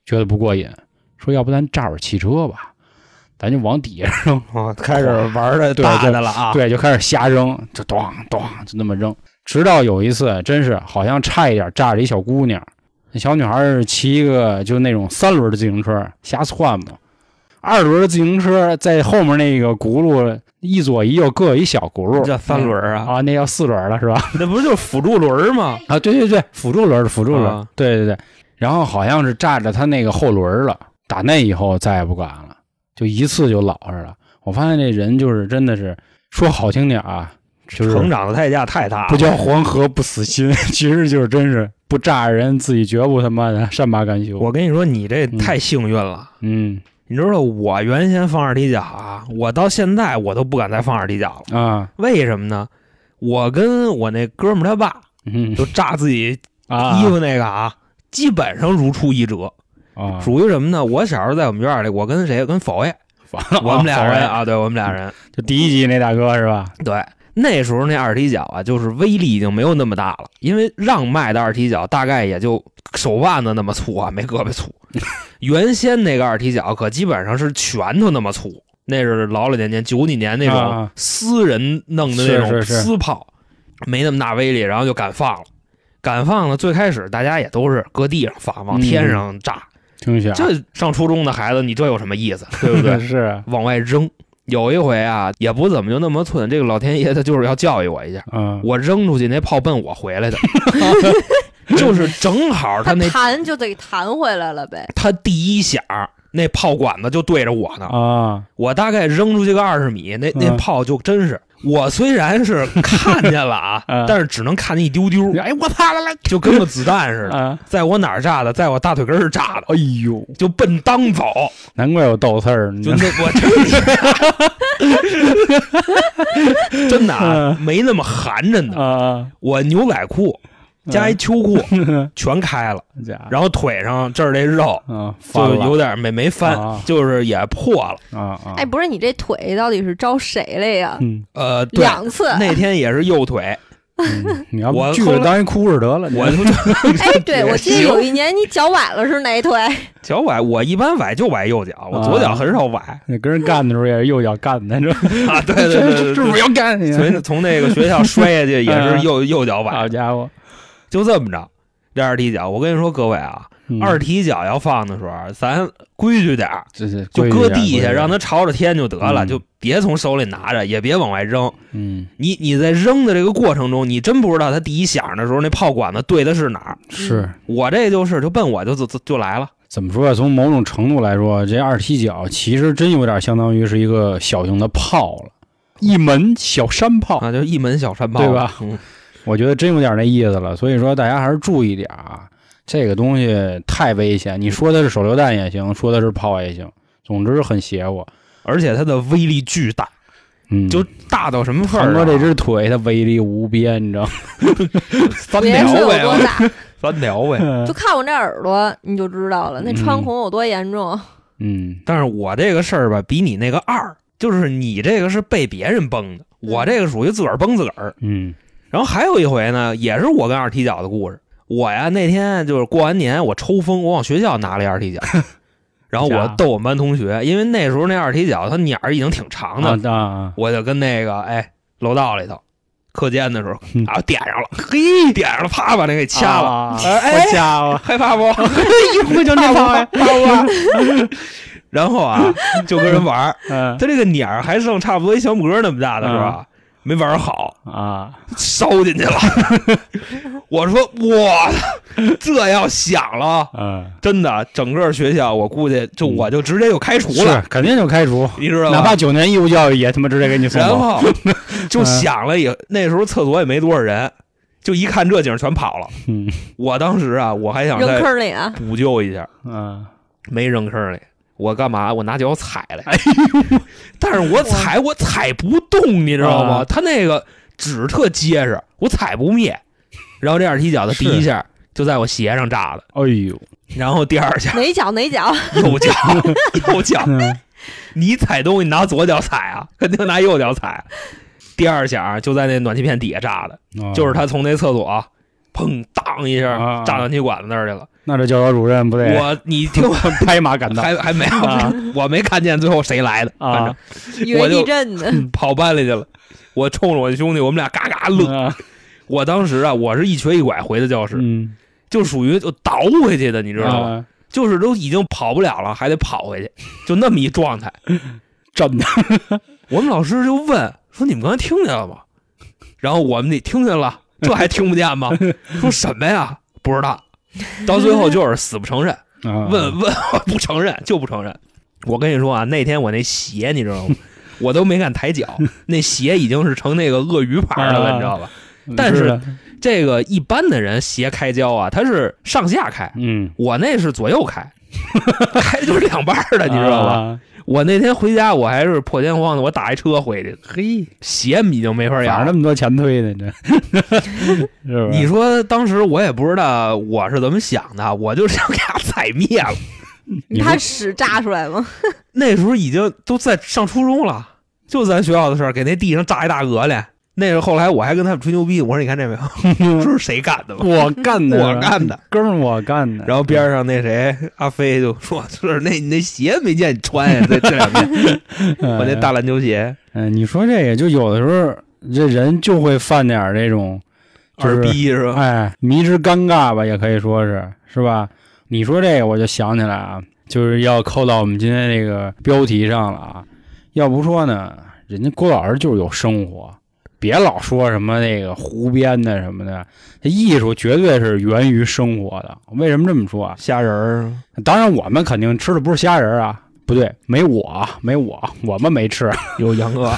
觉得不过瘾，说要不咱炸会儿汽车吧，咱就往底下扔。哦，开始玩的 对大的了啊，对，就开始瞎扔，就咚咚就那么扔，直到有一次，真是好像差一点炸着一小姑娘。那小女孩是骑一个就那种三轮的自行车瞎窜嘛，二轮的自行车在后面那个轱辘一左一右各有一小轱辘，这三轮啊，啊，那叫四轮了是吧？那不是就是辅助轮吗？啊，对对对，辅助轮儿辅助轮对对对。然后好像是炸着他那个后轮了，打那以后再也不敢了，就一次就老实了。我发现这人就是真的是说好听点儿啊，就是成长的代价太大了，不叫黄河不死心，其实就是真是不炸人，自己绝不他妈的善罢甘休。我跟你说，你这太幸运了。嗯你知道我原先放二踢脚啊，我到现在我都不敢再放二踢脚了。啊为什么呢？我跟我那哥们他爸嗯就炸自己啊衣服那个啊，基本上如出一辙。啊，属于什么呢？我小时候在我们院里，我跟谁？跟佛爷，我们俩人啊，啊，对我们俩人，就第一集那大哥是吧？对。那时候那二踢脚啊，就是威力已经没有那么大了，因为让卖的二踢脚大概也就手腕子那么粗啊，没胳膊粗。原先那个二踢脚可基本上是拳头那么粗，那是老老年间九几年那种啊私人弄的那种私炮，没那么大威力，然后就敢放了。敢放了，最开始大家也都是搁地上放，往天上炸。听响，这上初中的孩子，你这有什么意思？对不对？是，往外扔。有一回啊，也不怎么就那么寸，这个老天爷他就是要教育我一下。嗯，我扔出去那炮奔我回来的，就是正好他他那弹就得弹回来了呗。他第一响，那炮管子就对着我呢。啊，我大概扔出去个二十米，那那嗯炮就真是我虽然是看见了啊嗯，但是只能看见一丢丢，哎，我操就跟个子弹似的，啊，在我哪儿炸的，在我大腿根儿炸的，哎呦，就奔当走，难怪有斗刺儿，就那我真 真的啊，没那么寒碜的。啊，我牛仔裤加一秋裤 全开了，然后腿上这儿这肉就有点没没翻啊，就是也破了。啊啊，哎，不是你这腿到底是招谁了呀？嗯，呃，两次。那天也是右腿，嗯你要我后来锯了当一哭是得了，我哎，对，我记得有一年你脚崴了是哪腿？脚崴，我一般崴就崴右脚，我左脚很少崴那跟人干的时候也是右脚干的，这 啊。对对对对对，是不是要干你？所以从那个学校摔下去也是右右脚崴好，家伙，就这么着。这二踢脚，我跟你说各位啊，嗯二踢脚要放的时候，咱规矩点儿，就搁地下，让它朝着天就得了，嗯就别从手里拿着，也别往外扔。嗯你你在扔的这个过程中，你真不知道它第一响的时候那炮管子对的是哪儿。是我这就是就奔我就就就就来了。怎么说呀？从某种程度来说，这二踢脚其实真有点相当于是一个小型的炮了，一门小山炮。啊，就一门小山炮，对吧嗯，我觉得真有点那意思了。所以说，大家还是注意点啊，这个东西太危险。你说的是手榴弹也行，说的是炮也行，总之很邪乎。而且它的威力巨大，嗯，就大到什么份儿、啊？韩哥这只腿，它威力无边，你知道吗？三别说有条呗，多大，三条呗。就看我这耳朵你就知道了，那穿孔有多严重。嗯但是我这个事儿吧，比你那个二，就是你这个是被别人崩的，我这个属于自个儿崩自个儿。嗯然后还有一回呢，也是我跟二踢脚的故事。我呀那天就是过完年，我抽风，我往学校拿了一二踢脚，然后我逗我们班同学，因为那时候那二踢脚它鸟儿已经挺长的，我就跟那个哎楼道里头课间的时候嗯啊点上了，嘿点上了，啪把那给掐了，啊哎好家伙，害怕不？一会就那 怕不，然后啊就跟人玩他这个鸟儿还剩差不多一小拇哥那么大的是吧？没玩好，啊，烧进去了。我说我操，这要响了，嗯，真的，整个学校我估计就我就直接就开除是了，肯定就开除，你知道吗？哪怕九年义务教育也他妈直接给你送走。然后就响了也，那时候厕所也没多少人，就一看这景儿全跑了。嗯我当时啊，我还想扔再坑里啊！补救一下，嗯，没扔坑里。我干嘛？我拿脚踩来，哎呦 但是我踩我踩不动，你知道吗啊？它那个纸特结实，我踩不灭。然后这二踢脚的第一下就在我鞋上炸的，哎呦，然后第二下哪脚哪脚？右脚右脚，嗯你踩东西拿左脚踩啊，肯定拿右脚踩。第二下就在那暖气片底下炸的，就是他从那厕所砰当一下啊扎暖气管子那儿去了。那这教导主任不得我你听我 拍马赶到还还没有啊，我没看见最后谁来的，反正啊？以为地震呢。跑班里去了。我冲着我兄弟，我们俩嘎嘎乐。啊我当时啊，我是一瘸一拐回的教室，嗯，就属于就倒回去的，你知道吗？啊？就是都已经跑不了了，还得跑回去，就那么一状态。真的，我们老师就问说：“你们刚才听见了吗？”然后我们得听见了，这还听不见吗？说什么呀？不知道。到最后就是死不承认，啊问问 不承认就不承认。我跟你说啊，那天我那鞋你知道吗？我都没敢抬脚，那鞋已经是成那个鳄鱼牌的了，啊你知道吧？但是这个一般的人鞋开胶啊，它是上下开，嗯，我那是左右开，开就是两半儿的，你知道吧？啊？我那天回家，我还是破天荒的，我打一车回去，嘿，鞋已经没法养了。哪那么多钱推呢这？是不是？你说当时我也不知道我是怎么想的，我就想给他踩灭了。你说他屎炸出来吗？那时候已经都在上初中了，就咱学校的事儿，给那地上炸一大鹅来。那是后来我还跟他们吹牛逼，我说你看这没有，这是谁干的吗？我干的，我干的。哥们儿我干的。然后边上那谁阿飞就说：“是那你那鞋没见你穿呀？这这两天 我那大篮球鞋嗯，你说这个就有的时候这人就会犯点这种，就是二逼是吧？哎，迷之尴尬吧，也可以说是，是吧？你说这个，我就想起来啊，就是要扣到我们今天这个标题上了啊。要不说呢，人家郭老师就是有生活，别老说什么那个胡编的什么的，这艺术绝对是源于生活的。为什么这么说啊？虾仁儿当然，我们肯定吃的不是虾仁儿啊，不对，没我，没我，我们没吃。有杨哥，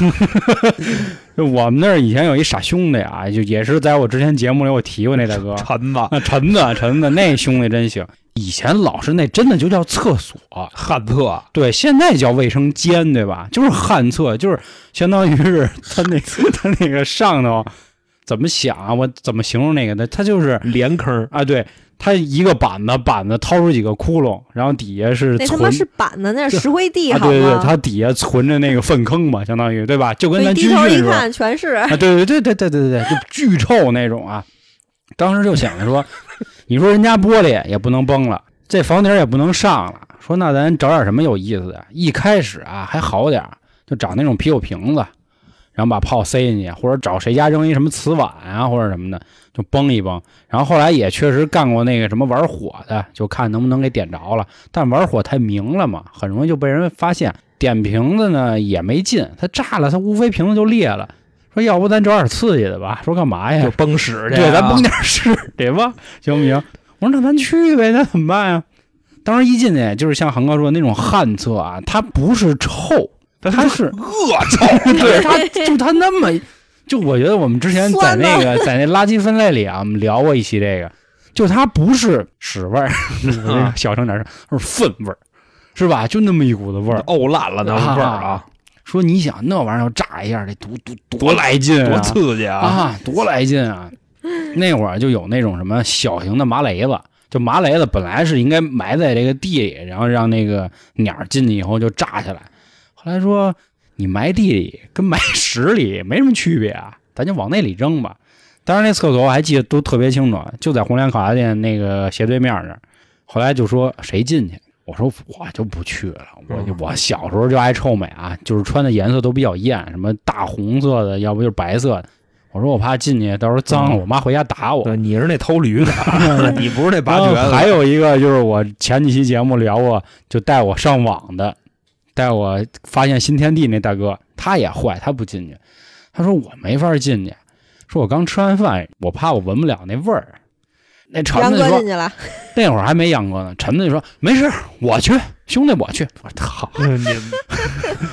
就我们那儿以前有一傻兄弟啊，就也是在我之前节目里我提过那大哥，陈子那，陈子，陈子，那兄弟真行。以前老是那真的就叫厕所，旱厕对，现在叫卫生间，对吧？就是旱厕，就是相当于是 他那他那个上头怎么想啊？我怎么形容那个的？他就是连坑啊，对，他一个板子，板子掏出几个窟窿，然后底下是那他妈是板子，那是 石灰地，对对对，吗？它底下存着那个粪坑嘛，相当于对吧？就跟咱军训似的。看全是。啊，对对对对对对对对，就巨臭那种啊！当时就想着说，你说人家玻璃也不能崩了，这房顶也不能上了，说那咱找点什么有意思的。一开始啊还好点儿就找那种啤酒瓶子，然后把炮塞进去，或者找谁家扔一什么瓷碗啊或者什么的，就崩一崩。然后后来也确实干过那个什么玩火的，就看能不能给点着了。但玩火太明了嘛，很容易就被人发现。点瓶子呢也没劲，它炸了，它无非瓶子就裂了。说要不咱找点刺激的吧？说干嘛呀？就崩屎去，对，咱崩点屎对吧？行不行？我说那咱去呗，那怎么办呀？当时一进去就是像航哥说的那种旱厕啊，它不是臭，它是恶臭，对，他就他那么，就我觉得我们之前在那个在那垃圾分类里啊，我们聊过一期这个，就它不是屎味儿，小声点说，是粪味儿，是吧？就那么一股子味儿，沤烂了的味儿啊！说你想那玩意儿要炸一下，得多多多来劲，多刺激啊！啊，多来劲啊！那会儿就有那种什么小型的麻雷子，就麻雷子本来是应该埋在这个地里，然后让那个鸟进去以后就炸起来。后来说你埋地里跟埋屎里没什么区别啊，咱就往那里扔吧。当时那厕所我还记得都特别清楚，就在红莲烤鸭店那个斜对面那儿。后来就说谁进去，我说我就不去了。我我小时候就爱臭美啊，就是穿的颜色都比较艳，什么大红色的，要不就是白色的。我说我怕进去到时候脏了，我妈回家打我。对，你是那偷驴的，你不是那拔掘的。还有一个就是我前几期节目聊过，就带我上网的，带我发现新天地那大哥，他也坏，他不进去。他说我没法进去，说我刚吃完饭，我怕我闻不了那味儿。那陈子说 那会儿还没杨哥呢，陈子就说没事，我去，兄弟我去。我操，你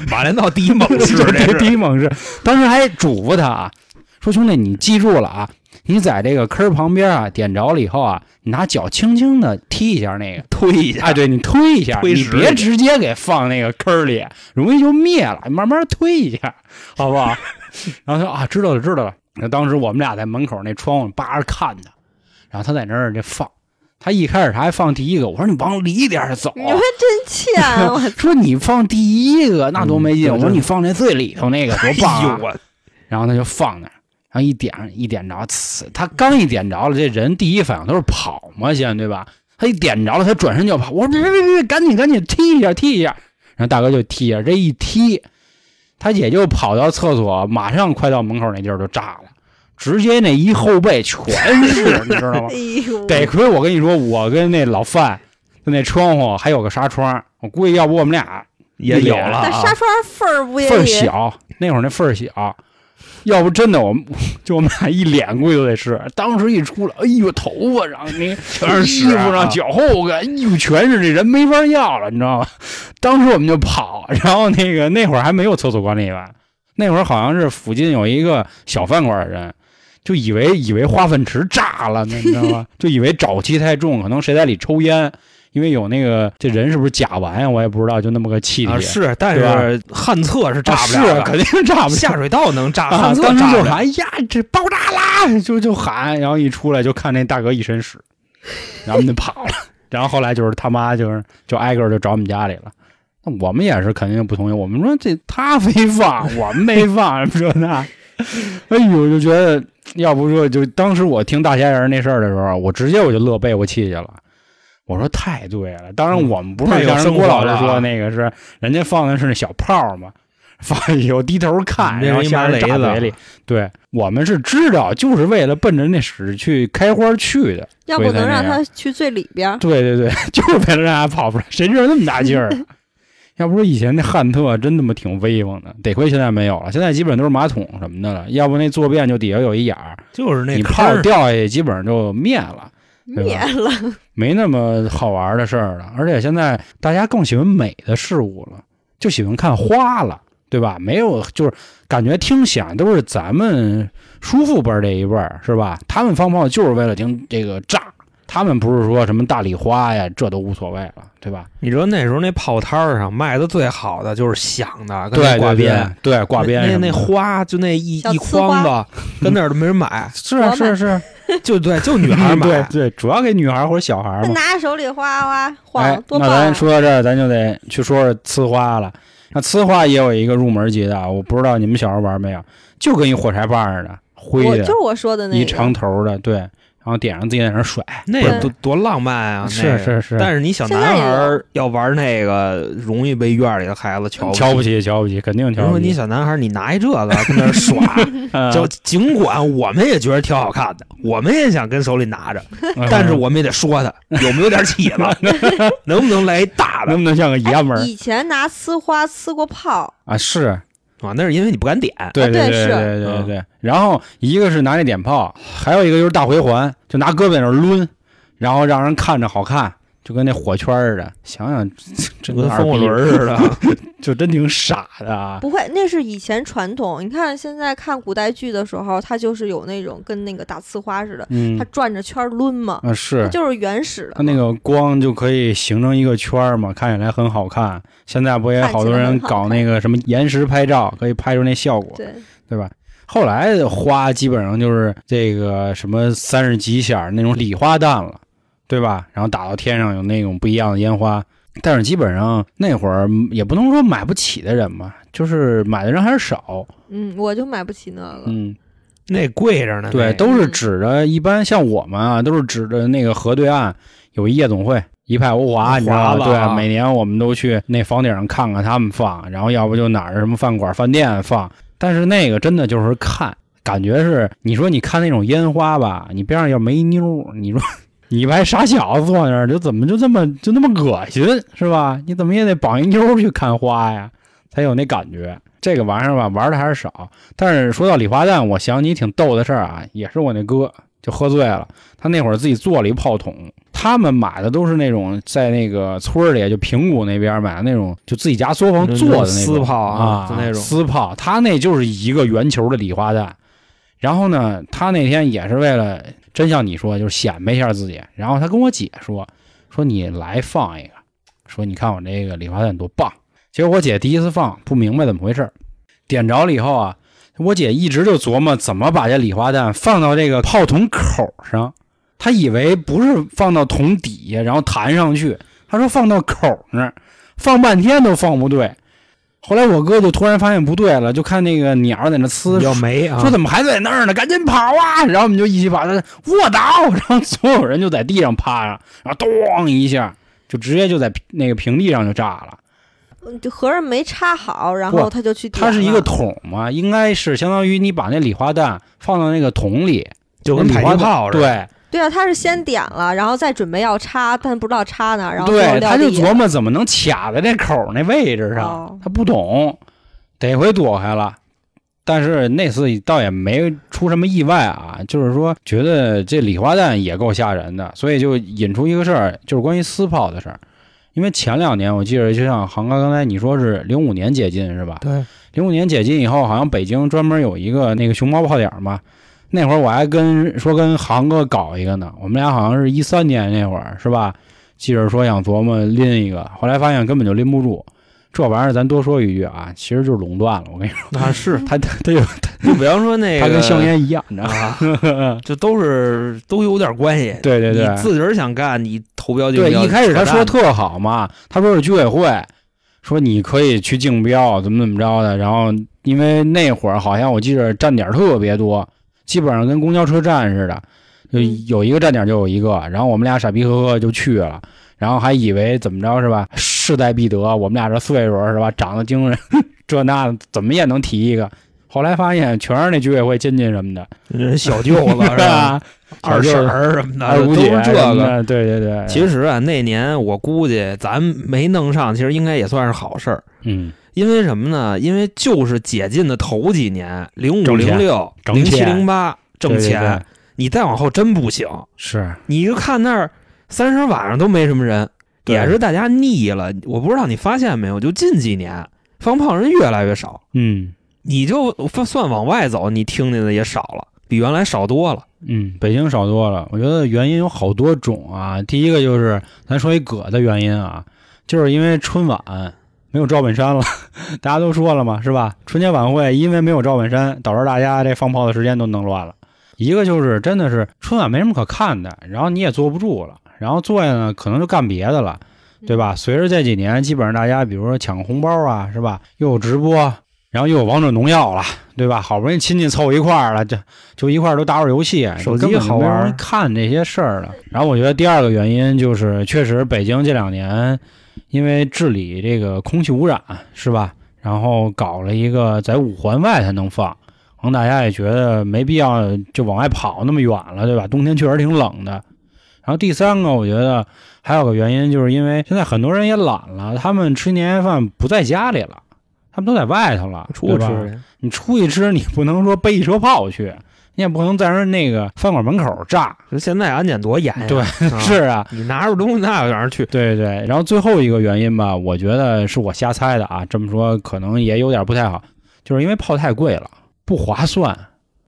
马连道第一猛士，这第一猛士，当时还嘱咐他啊。说兄弟，你记住了啊！你在这个坑旁边啊，点着了以后啊，你拿脚轻轻的踢一下那个，推一下。哎，对你推一下，你别直接给放那个坑里，容易就灭了。慢慢推一下，好不好？然后他说啊，知道了，知道了。那当时我们俩在门口那窗户扒着看他，然后他在那儿这放。他一开始他还放第一个，我说你往里点走。你们真欠！我说你放第一个那多没劲。我说你放那最里头那个多棒啊！然后他就放那。然后一点一点着，呲！他刚一点着了，这人第一反应都是跑嘛，先对吧？他一点着了，他转身就跑。我说别别别别，赶紧赶紧踢一下踢一下。然后大哥就踢一下，这一踢，他也就跑到厕所，马上快到门口那地儿就炸了，直接那一后背全是，你知道吗？得亏我跟你说，我跟那老范那窗户还有个纱窗，我估计要不我们俩也有了。那纱窗缝儿不也缝小？那会儿那缝儿小。要不真的，我们就我们俩一脸估计都得是。当时一出来，哎呦，头发上那全是衣服上脚后跟，哎呦，全是这人没法要了，你知道吗？当时我们就跑，然后那个那会儿还没有厕所管理员，那会儿好像是附近有一个小饭馆的人，就以为以为化粪池炸了呢，你知道吗？就以为沼气太重，可能谁在里抽烟。因为有那个这人是不是甲烷呀？我也不知道，就那么个气体。是，但是旱厕是炸不了，是肯定炸不了。下水道能炸，旱厕当时就喊：“哎呀，这爆炸啦！”就就喊，然后一出来就看那大哥一身屎，然后就跑了。然后后来就是他妈就是就挨个就找我们家里了。那我们也是肯定不同意。我们说这他非放，我们没放，什么这那。哎呦，就觉得要不说就当时我听大仙人那事儿的时候，我直接我就乐背过气去了。我说太对了，当然我们不是像人郭老师说那个是人家放的是那小炮嘛，放以后低头看，然后下人炸嘴里。对我们是知道，就是为了奔着那屎去开花去的。要不能让他去最里边。对对对，就是为了让他跑出来，谁知道那么大劲儿？要不说以前那汉特真他妈挺威风的，得亏现在没有了，现在基本都是马桶什么的了。要不那坐便就底下有一眼儿，就是那你泡掉下去，基本上就灭了。灭了，没那么好玩的事儿了。而且现在大家更喜欢美的事物了，就喜欢看花了，对吧？没有，就是感觉听响都是咱们叔父辈这一辈儿，是吧？他们放炮就是为了听这个炸，他们不是说什么大礼花呀，这都无所谓了，对吧？你说那时候那炮摊上卖的最好的就是响的，对挂鞭，对挂鞭，那那花就那一一筐子，跟那儿都没人买，是是是。就对，就女孩买，对对，主要给女孩或者小孩嘛。拿手里哗哗晃，多棒！那咱说到这儿，咱就得去说说呲花了。那呲花也有一个入门级的，我不知道你们小时候玩没有，就跟一火柴棒似的，灰的，就是我说的那一长头的，对，后点上自己在那甩。那个多多浪漫啊！那是个是是，但是你小男孩儿要玩那个，容易被院里的孩子瞧瞧不起。瞧不起，肯定瞧不起。如果。你小男孩儿，你拿一这个跟那耍，嗯就尽管我们也觉得挺好看的，我们也想跟手里拿着，嗯但是我们也得说他有没有点起子，能不能来一大的能不能像个爷们儿以前拿呲花呲过炮，啊？是，啊？那是因为你不敢点。对对对是对对对嗯。然后一个是拿那点炮，还有一个就是大回环，就拿胳膊在那儿抡，然后让人看着好看，就跟那火圈似的。想想 真跟风火轮似的，就真挺傻的啊。不会，那是以前传统。你看现在看古代剧的时候，它就是有那种跟那个打呲花似的，嗯它转着圈抡嘛，啊它是。就是原始的嘛。它那个光就可以形成一个圈嘛，看起来很好看。现在不也好多人搞那个什么延时拍照，可以拍出那效果，对，对吧？后来的花基本上就是这个什么三十几响那种礼花弹了，对吧？然后打到天上有那种不一样的烟花，但是基本上那会儿也不能说买不起的人吧，就是买的人还是少。嗯，我就买不起那个。嗯，那贵着呢。对，都是指着一般像我们啊，都是指着那个河对岸有一夜总会。一派欧华，你知道吧？对，每年我们都去那房顶上看看他们放，然后要不就哪儿什么饭馆、饭店放。但是那个真的就是看，感觉是你说你看那种烟花吧，你边上要没妞儿，你说你一排傻小子坐那儿，就怎么就这么就那么恶心是吧？你怎么也得绑一妞去看花呀，才有那感觉。这个玩意儿吧，玩的还是少。但是说到礼花弹，我想起挺逗的事儿啊，也是我那哥就喝醉了，他那会儿自己做了一炮筒。他们买的都是那种在那个村儿里，就平谷那边买的那种，就自己家作坊做的那种丝炮啊那种丝炮。他那就是一个圆球的礼花弹。然后呢，他那天也是为了，真像你说，就是显摆一下自己。然后他跟我姐说，说你来放一个，说你看我这个礼花弹多棒。结果我姐第一次放不明白怎么回事，点着了以后啊，我姐一直就琢磨怎么把这礼花弹放到这个炮筒口上。她以为不是放到桶底下然后弹上去，她说放到口那儿，放半天都放不对。后来我哥就突然发现不对了，就看那个鸟在那呲，要没啊？说怎么还在那儿呢？赶紧跑啊！然后我们就一起把它卧倒，然后所有人就在地上趴上，然后咚一下就直接就在那个平地上就炸了。嗯就合着没插好，然后不他就去点它是一个桶嘛，应该是相当于你把那礼花弹放到那个桶里，就跟礼花炮似的。对对啊，他是先点了，然后再准备要插，但不知道插哪儿，然后对，他就琢磨怎么能卡在这口儿那位置上哦，他不懂，得回躲开了。但是那次倒也没出什么意外啊，就是说觉得这礼花弹也够吓人的，所以就引出一个事儿，就是关于私炮的事儿。因为前两年我记得，就像航哥刚才你说是零五年解禁是吧？对，零五年解禁以后，好像北京专门有一个那个熊猫炮点嘛。那会儿我还跟说跟航哥搞一个呢，我们俩好像是一三年那会儿是吧？记着说想琢磨拎一个，后来发现根本就拎不住。这玩意儿咱多说一句啊，其实就是垄断了。我跟你说，那是他他他有 就比方说那个，他跟香烟一样，你知道吗？啊，这都是都有点关系。对对对你自个儿想干，你投标竞对，一开始他说特好嘛，他说是居委会，说你可以去竞标，怎么怎么着的。然后因为那会儿好像我记着站点特别多，基本上跟公交车站似的，就嗯有一个站点就有一个。然后我们俩傻逼呵呵就去了，然后还以为怎么着是吧？势在必得，我们俩这岁数是吧？长得精神，这那的怎么也能提一个。后来发现全是那居委会亲戚什么的，人小舅子是吧？二婶儿什么的，都二姑姐是这个。对对对。其实啊，那年我估计咱没弄上，其实应该也算是好事儿。嗯，因为什么呢？因为就是解禁的头几年，零五、零六、零七、零八挣对对钱，对你再往后真不行。是你就看那儿三十晚上都没什么人，也是大家腻了。我不知道你发现没有，就近几年放炮人越来越少，嗯。你就算往外走，你听见的也少了，比原来少多了。嗯，北京少多了。我觉得原因有好多种啊。第一个就是咱说一葛的原因啊，就是因为春晚没有赵本山了，大家都说了嘛，是吧？春节晚会因为没有赵本山，导致大家这放炮的时间都弄乱了。一个就是真的是春晚没什么可看的，然后你也坐不住了，然后坐下呢可能就干别的了，对吧？随着这几年，基本上大家比如说抢红包啊，是吧？又有直播，然后又有王者荣耀了，对吧？好不容易亲戚凑一块儿了，这就一块儿都打会儿游戏，手机根本就好人看这些事儿了。然后我觉得第二个原因就是，确实北京这两年因为治理这个空气污染，是吧？然后搞了一个在五环外才能放，可能大家也觉得没必要就往外跑那么远了，对吧？冬天确实挺冷的。然后第三个，我觉得还有个原因，就是因为现在很多人也懒了，他们吃年夜饭不在家里了，他们都在外头了，出去吃。你出去吃，你不能说背一车炮去，你也不能在人那个饭馆门口炸。就现在安检多严呀！对啊 是啊，你拿着东西那有点去。对对。然后最后一个原因吧，我觉得是我瞎猜的啊，这么说可能也有点不太好，就是因为炮太贵了，不划算。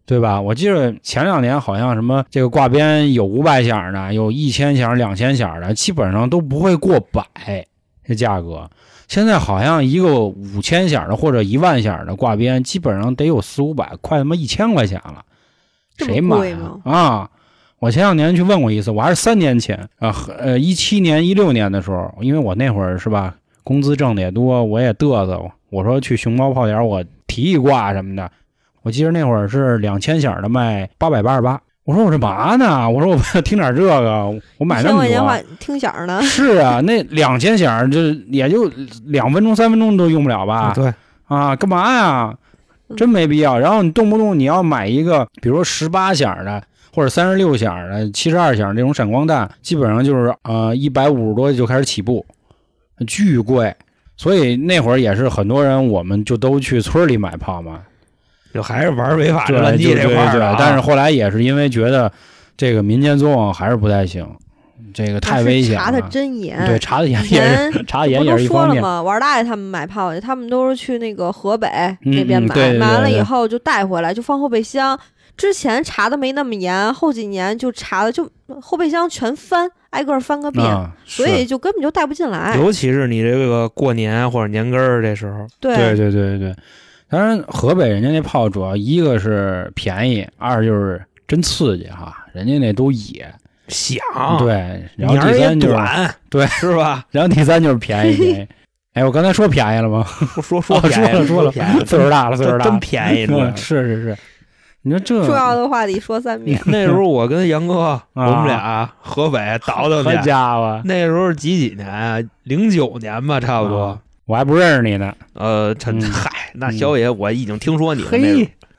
对吧？我记得前两年好像什么这个挂鞭有五百响的，有一千响、两千响的，基本上都不会过百这价格。现在好像一个五千响的或者一万响的挂鞭，基本上得有四五百，快他妈一千块钱了。谁买啊？啊！我前两年去问过一次，我还是三年前啊，呃，一七年、一六年的时候，因为我那会儿是吧，工资挣的也多，我也嘚瑟，我说去熊猫泡点我提一挂什么的。我记得那会儿是两千响的卖八百八十八，我说我这嘛呢？我说我听点这个，我买那么多。千块钱听响是啊，那两千响这也就两分钟、三分钟都用不了吧？对，啊，干嘛呀？嗯真没必要。然后你动不动你要买一个，比如说十八响的或者三十六响的、七十二响这种闪光弹，基本上就是呃一百五十多就开始起步，巨贵。所以那会儿也是很多人，我们就都去村里买炮嘛，就还是玩违法乱纪这块儿。但是后来也是因为觉得这个民间作用还是不太行，这个太危险了。查的真严。对，查的严以 也是查的严不是一方面。说了吗？玩大爷他们买炮去，他们都是去那个河北嗯那边买，买完了以后就带回来，就放后备箱。之前查的没那么严，后几年就查的就后备箱全翻，挨个儿翻个遍，啊，所以就根本就带不进来。尤其是你这个过年或者年根儿这时候，对对对对对，当然河北人家那炮主要一个是便宜，二就是真刺激哈，人家那都野，响，对，然后第三就是短，对是吧？然后第三就是便宜便宜。哎，我刚才说便宜了吗？说说哦便宜说了说了便宜，岁数大了，岁数大了，真便宜，嗯是是是，你说这重要的话得说三遍。那时候我跟杨哥，啊我们俩河北倒腾好去。家伙，那时候是几几年啊？零九年吧，差不多啊。我还不认识你呢。呃，陈嗯嗨，那小野我已经听说你了。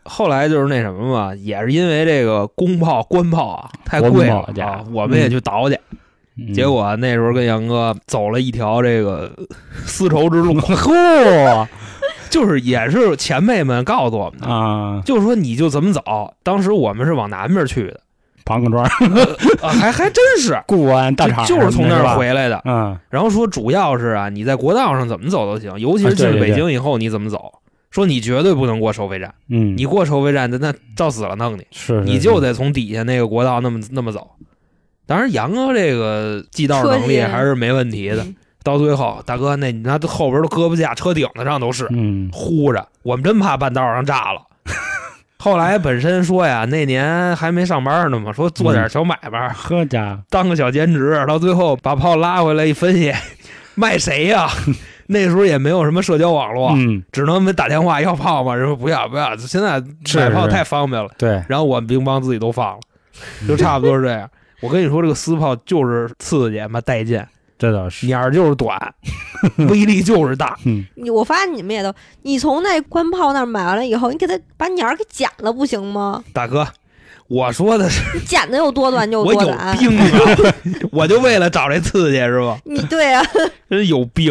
后来就是那什么嘛，也是因为这个公炮、官炮啊太贵了啊，我们也去倒去。嗯结果那时候跟杨哥走了一条这个 丝绸之路，嚯 就是也是前辈们告诉我们的，啊，就是说你就怎么走。当时我们是往南边去的，庞各庄、啊，还还真是，固安、大厂就就是从那儿。回来的。嗯，然后说主要是啊，你在国道上怎么走都行，尤其是进北京以后你怎么走。说你绝对不能过收费站，嗯，你过收费站，那那照死了弄你，是你就得从底下那个国道那么那么走。当然，杨哥这个记道能力还是没问题的。嗯到最后，大哥，那你那后边都胳膊架、车顶子上都是嗯呼着，我们真怕半道上炸了。后来本身说呀，那年还没上班呢嘛，说做点小买卖，呵家，当个小兼职，到最后把炮拉回来一分析，卖谁呀？那时候也没有什么社交网络，嗯，只能打电话要炮嘛，人说不要不要，现在买炮太方便了。对，然后我们兵帮自己都放了，就差不多是这样。我跟你说，这个私炮就是刺激嘛，带劲，这倒是。捻儿就是短，威力就是大。嗯，你我发现你们也都，你从那官炮那儿买完了以后，你给他把鸟儿给剪了不行吗？大哥，我说的是你剪的有多短就有有多短。病啊！我就为了找这刺激是吧？你对啊，真有病。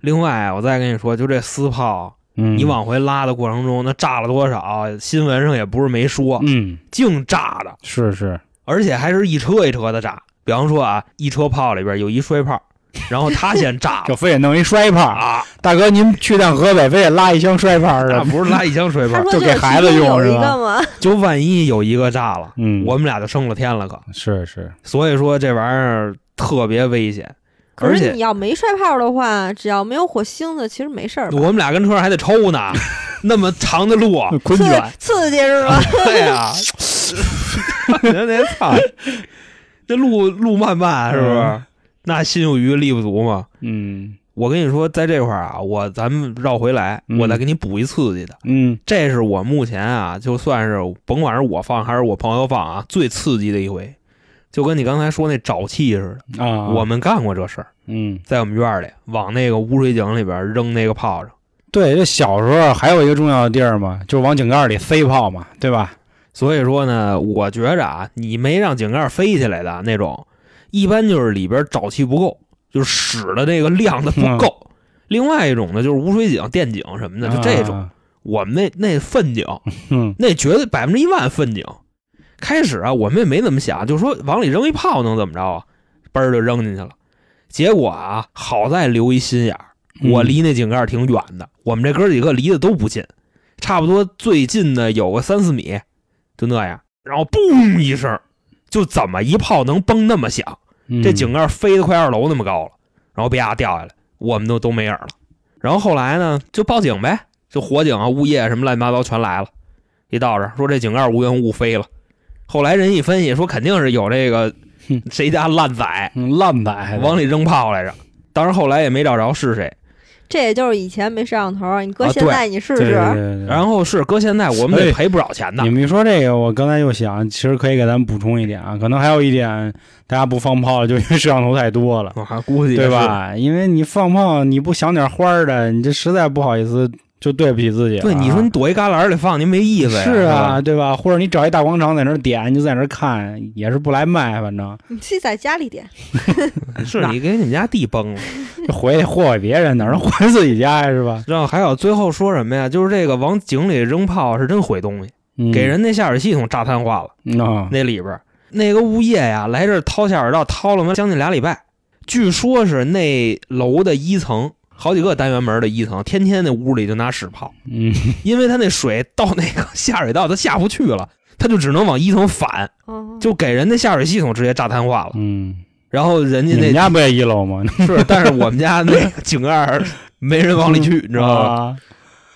另外，我再跟你说，就这私炮，嗯，你往回拉的过程中，那炸了多少？新闻上也不是没说，嗯，净炸的，是是，而且还是一车一车的炸。比方说啊，一车炮里边有一摔炮，然后他先炸 就非得弄一摔炮。啊，大哥，您去趟河北，非得拉一箱摔炮那的。不是拉一箱摔炮，就给孩子用是吧就万一有一个炸了，嗯，我们俩就升了天了可。是是，所以说这玩意儿特别危险，可是你要没摔炮的话，只要没有火星子，其实没事儿。我们俩跟车上还得抽呢，那么长的路，昆卷，刺激是吧？对呀，人那操，这路路漫漫是不是？嗯那心有余力不足嘛。嗯，我跟你说，在这块儿啊，我咱们绕回来，嗯我再给你补一刺激的。嗯这是我目前啊，就算是甭管是我放还是我朋友放啊，最刺激的一回，就跟你刚才说那沼气似的。啊，我们干过这事儿，嗯在我们院儿里往那个污水井里边扔那个炮仗。对，这小时候还有一个重要的地儿嘛，就是往井盖里塞炮嘛，对吧？所以说呢，我觉着啊，你没让井盖飞起来的那种，一般就是里边沼气不够，就是使的这个量的不够。另外一种呢，就是污水井、电井什么的，就这种。啊，我们那那粪井，嗯那绝对百分之一万粪井。开始啊，我们也没怎么想，就说往里扔一炮能怎么着啊？嘣儿就扔进去了。结果啊，好在留一心眼儿，嗯我离那井盖挺远的，我们这哥几个离得都不近，差不多最近的有个三四米，就那样。然后嘣一声，就怎么一炮能崩那么响？嗯这井盖飞得快二楼那么高了，然后啪掉下来，我们都都没影儿了。然后后来呢，就报警呗，就火警啊、物业什么乱七八糟全来了。一到这儿说这井盖无缘无故飞了，后来人一分析说肯定是有这个哼谁家烂仔嗯烂仔往里扔炮来着。当然后来也没找着是谁。这也就是以前没摄像头，你搁啊现在你试试。对对对对然后是搁现在我们得哎赔不少钱呢你。们一说这个，我刚才又想，其实可以给咱们补充一点啊，可能还有一点，大家不放炮，就因为摄像头太多了，我还估计？对吧？因为你放炮，你不想点花儿的，你这实在不好意思，就对不起自己啊。对，你说你躲一旮旯里放，您没意思呀。是啊，对吧？或者你找一大广场在那儿点，你就在那儿看，也是不来卖，反正你自己在家里点，是你给你们家地崩了。这回去祸害别人，哪能还自己家呀？是吧？然后还有最后说什么呀？就是这个往井里扔炮是真毁东西，嗯给人那下水系统炸瘫化了。那里边那个物业呀，来这儿掏下水道，掏了妈将近俩礼拜。据说是那楼的一层，好几个单元门的一层，天天那屋里就拿屎泡，嗯。因为他那水到那个下水道，他下不去了，他就只能往一层反，嗯，就给人那下水系统直接炸瘫化了。嗯，然后人家那你家不也一楼吗？是，但是我们家那个井盖没人往里去，你知道吗？啊。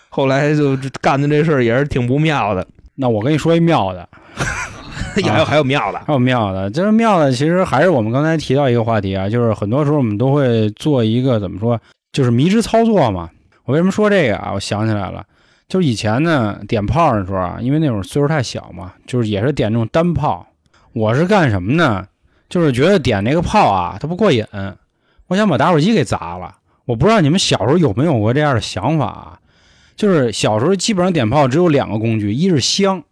后来就干的这事儿也是挺不妙的。那我跟你说一妙的，还有还有妙的，还有妙的，就是妙的其实还是我们刚才提到一个话题啊，就是很多时候我们都会做一个怎么说，就是迷之操作嘛。我为什么说这个啊？我想起来了，就是以前呢点炮的时候啊，因为那会儿岁数太小嘛，就是也是点那种单炮。我是干什么呢？就是觉得点那个炮啊，它不过瘾，我想把打火机给砸了。我不知道你们小时候有没有过这样的想法啊？就是小时候基本上点炮只有两个工具，一是香，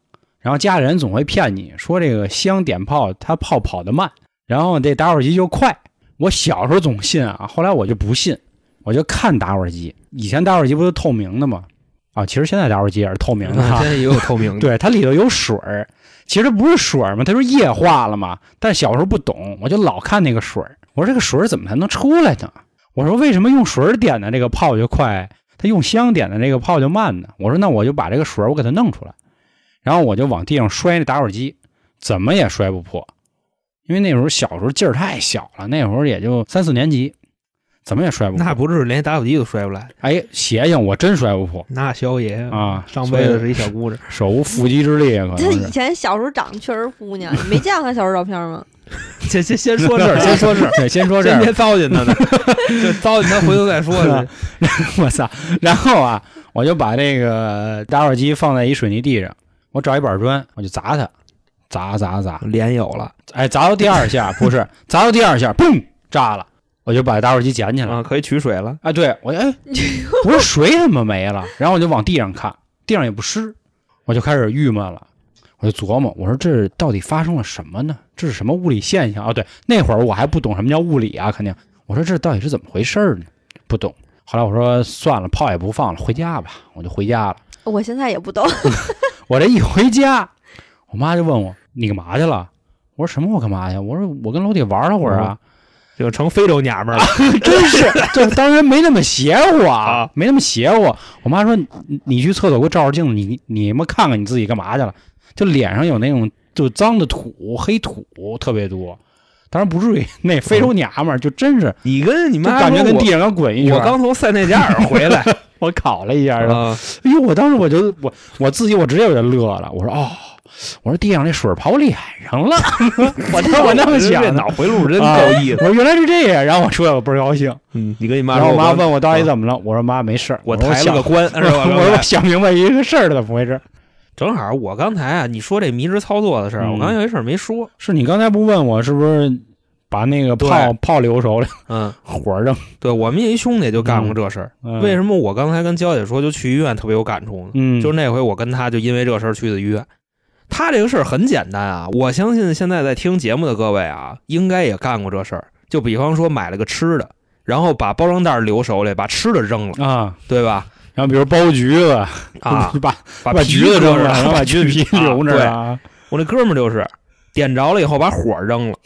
然后家里人总会骗你说这个香点炮，它炮跑得慢，然后这打火机就快。我小时候总信啊，后来我就不信，我就看打火机。以前打火机不都透明的吗？啊，其实现在打火机也是透明的哈现。在也有透明的。对，它里头有水儿，其实不是水儿嘛，它是液化了嘛。但小时候不懂，我就老看那个水儿，我说这个水儿怎么才能出来呢？我说为什么用水儿点的这个泡就快，它用香点的这个泡就慢呢？我说那我就把这个水儿我给它弄出来，然后我就往地上摔那打火机，怎么也摔不破，因为那时候小时候劲儿太小了，那会儿也就三四年级，怎么也摔不破。那不是连打火机都摔不来，哎，邪性我真摔不破那小爷啊！上辈子是一小姑娘。手无缚鸡之力，可能他以。前小时候长得确实姑娘，你没见过他小时候照片吗？先先先说事 儿，先说事儿，对，先说这儿，先别糟践他呢，就糟践他回头再说去。我操！然后啊，我就把这个打火机放在一水泥地上，我找一板砖，我就砸它，砸砸砸，脸有了哎，砸到第二下不是，砸到第二下，嘣，炸了，我就把打火机捡起来。啊，可以取水了。啊，对我哎，我说水怎么没了？然后我就往地上看，地上也不湿，我就开始郁闷了。我就琢磨，我说这到底发生了什么呢？这是什么物理现象啊？对，那会儿我还不懂什么叫物理啊，肯定。我说这到底是怎么回事儿呢？不懂。后来我说算了，炮也不放了，回家吧。我就回家了。我现在也不懂，我这一回家，我妈就问我你干嘛去了？我说什么？我干嘛去？我说我跟楼底玩了会儿啊。就成非洲娘们儿了，真是，这当然没那么邪乎啊啊，没那么邪乎。我妈说：“你你去厕所给我照照镜子，你你们看看你自己干嘛去了？就脸上有那种就脏的土，黑土特别多。当然不至于，那非洲娘们儿就真是，你跟你就妈感觉跟地上刚滚一圈。我刚从塞内加尔回来，我烤了一下，是吧？啊，哎呦，我当时我就我我自己我直接我就乐了，我说哦，我说地上那水跑脸上了，我当 我那么想脑回路真啊够意思。我说原来是这样，然后我出来我倍儿高兴，嗯，你跟你妈然说，后我妈问我到底，怎么了，我说妈没事儿，我抬了个想棺是吧？我说我想明白一个事儿了，怎么回事？正好我刚才啊，你说这迷之操作的事儿，嗯我刚才有一事儿没说。是你刚才不问我是不是把那个炮对炮留手里，嗯，火扔？对我们一兄弟就干过这事儿。嗯为什么我刚才跟娇姐说就去医院特别有感触呢？嗯，就是那回我跟他就因为这事儿去的医院。他这个事儿很简单啊，我相信现在在听节目的各位啊，应该也干过这事儿。就比方说买了个吃的，然后把包装袋留手里，把吃的扔了，啊。对吧？然后比如剥橘子啊就，把把橘子扔了，然后把橘子皮啊留那儿对啊。我那哥们儿就是点着了以后把火扔了，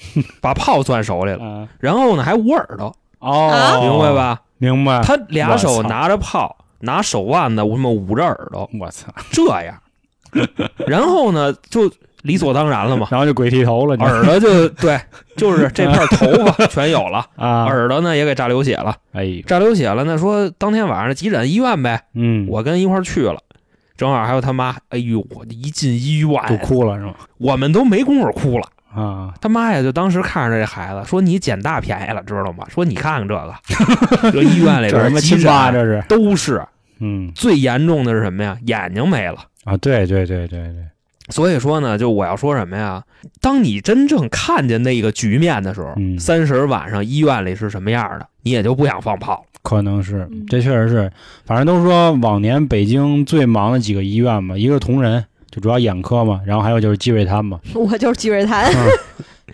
把炮攥手里了，啊然后呢还捂耳朵，哦，明白？吧？明白。他俩手拿着炮，拿手腕子我他妈捂着耳朵，我操！这样，然后呢就理所当然了嘛，然后就鬼剃头了，耳朵就对，就是这片头发 全有了，啊！耳朵呢也给炸流血了，哎，炸流血了，那说当天晚上急诊医院呗，嗯，我跟一块儿去了。正好还有他妈，哎呦，我一进医院就，哭了是吗？我们都没工夫哭了。啊，他妈呀，就当时看着这孩子，说你捡大便宜了，知道吗？说你看看这个，这医院里边什么亲妈诊这是？都是嗯最严重的是什么呀？眼睛没了。啊，对对对对对，所以说呢，就我要说什么呀？当你真正看见那个局面的时候，嗯。三十晚上医院里是什么样的，你也就不想放炮了。可能是嗯，这确实是，反正都说往年北京最忙的几个医院嘛，一个是同仁，就主要眼科嘛，然后还有就是积水潭嘛，我就是积水潭，嗯，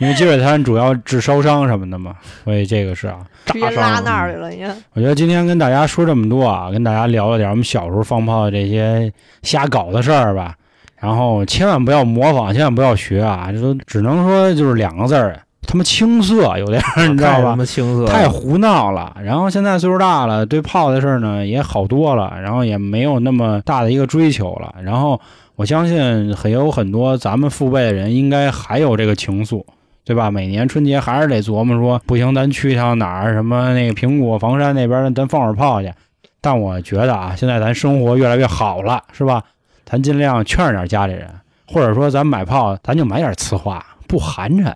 因为积水潭主要治烧伤什么的嘛，所以这个是啊，直接炸伤拉那儿去了，你看。我觉得今天跟大家说这么多啊，跟大家聊了点我们小时候放炮的这些瞎搞的事儿吧。然后千万不要模仿，千万不要学啊！这都只能说就是两个字儿，他妈青涩，有点儿你知道吧太他？妈青涩，太胡闹了。然后现在岁数大了，对炮的事儿呢也好多了，然后也没有那么大的一个追求了。然后我相信很有很多咱们父辈的人应该还有这个情愫，对吧？每年春节还是得琢磨说，不行，咱去一趟哪儿，什么那个苹果、房山那边，咱放会儿炮去。但我觉得啊，现在咱生活越来越好了，是吧？咱尽量劝点家里人，或者说咱买炮，咱就买点瓷花，不寒碜，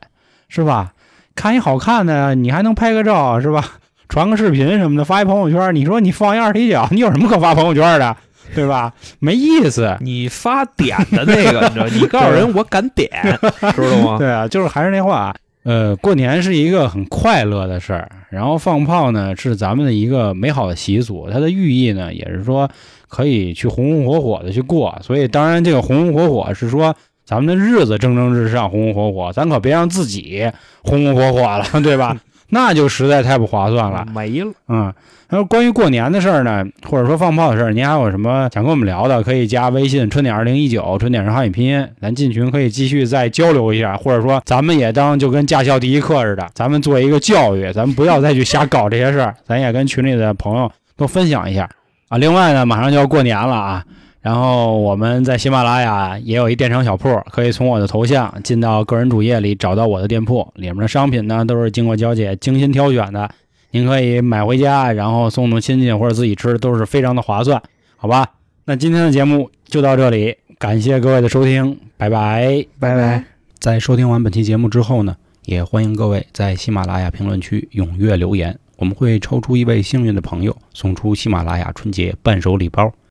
是吧？看一好看的，你还能拍个照，是吧？传个视频什么的，发一朋友圈。你说你放一二踢脚，你有什么可发朋友圈的，对吧？没意思。你发点的那个，你知道，你告诉人我敢点，知道吗？对啊，就是还是那话，呃，过年是一个很快乐的事儿，然后放炮呢是咱们的一个美好的习俗，它的寓意呢也是说可以去红红火火的去过，所以当然这个红红火火是说咱们的日子蒸蒸日上，红红火火，咱可别让自己红红火火了，对吧？那就实在太不划算了。没了。嗯，那关于过年的事儿呢，或者说放炮的事儿，您还有什么想跟我们聊的，可以加微信“春点二零一九”，春点是汉语拼音，咱进群可以继续再交流一下，或者说咱们也当就跟驾校第一课似的，咱们做一个教育，咱们不要再去瞎搞这些事儿，咱也跟群里的朋友都分享一下啊。另外呢，马上就要过年了啊。然后我们在喜马拉雅也有一电商小铺，可以从我的头像进到个人主页里找到我的店铺，里面的商品呢都是经过娇姐精心挑选的，您可以买回家，然后送送亲戚或者自己吃，都是非常的划算，好吧？那今天的节目就到这里，感谢各位的收听，拜拜，拜拜。在收听完本期节目之后呢，也欢迎各位在喜马拉雅评论区踊跃留言，我们会抽出一位幸运的朋友，送出喜马拉雅春节伴手礼包。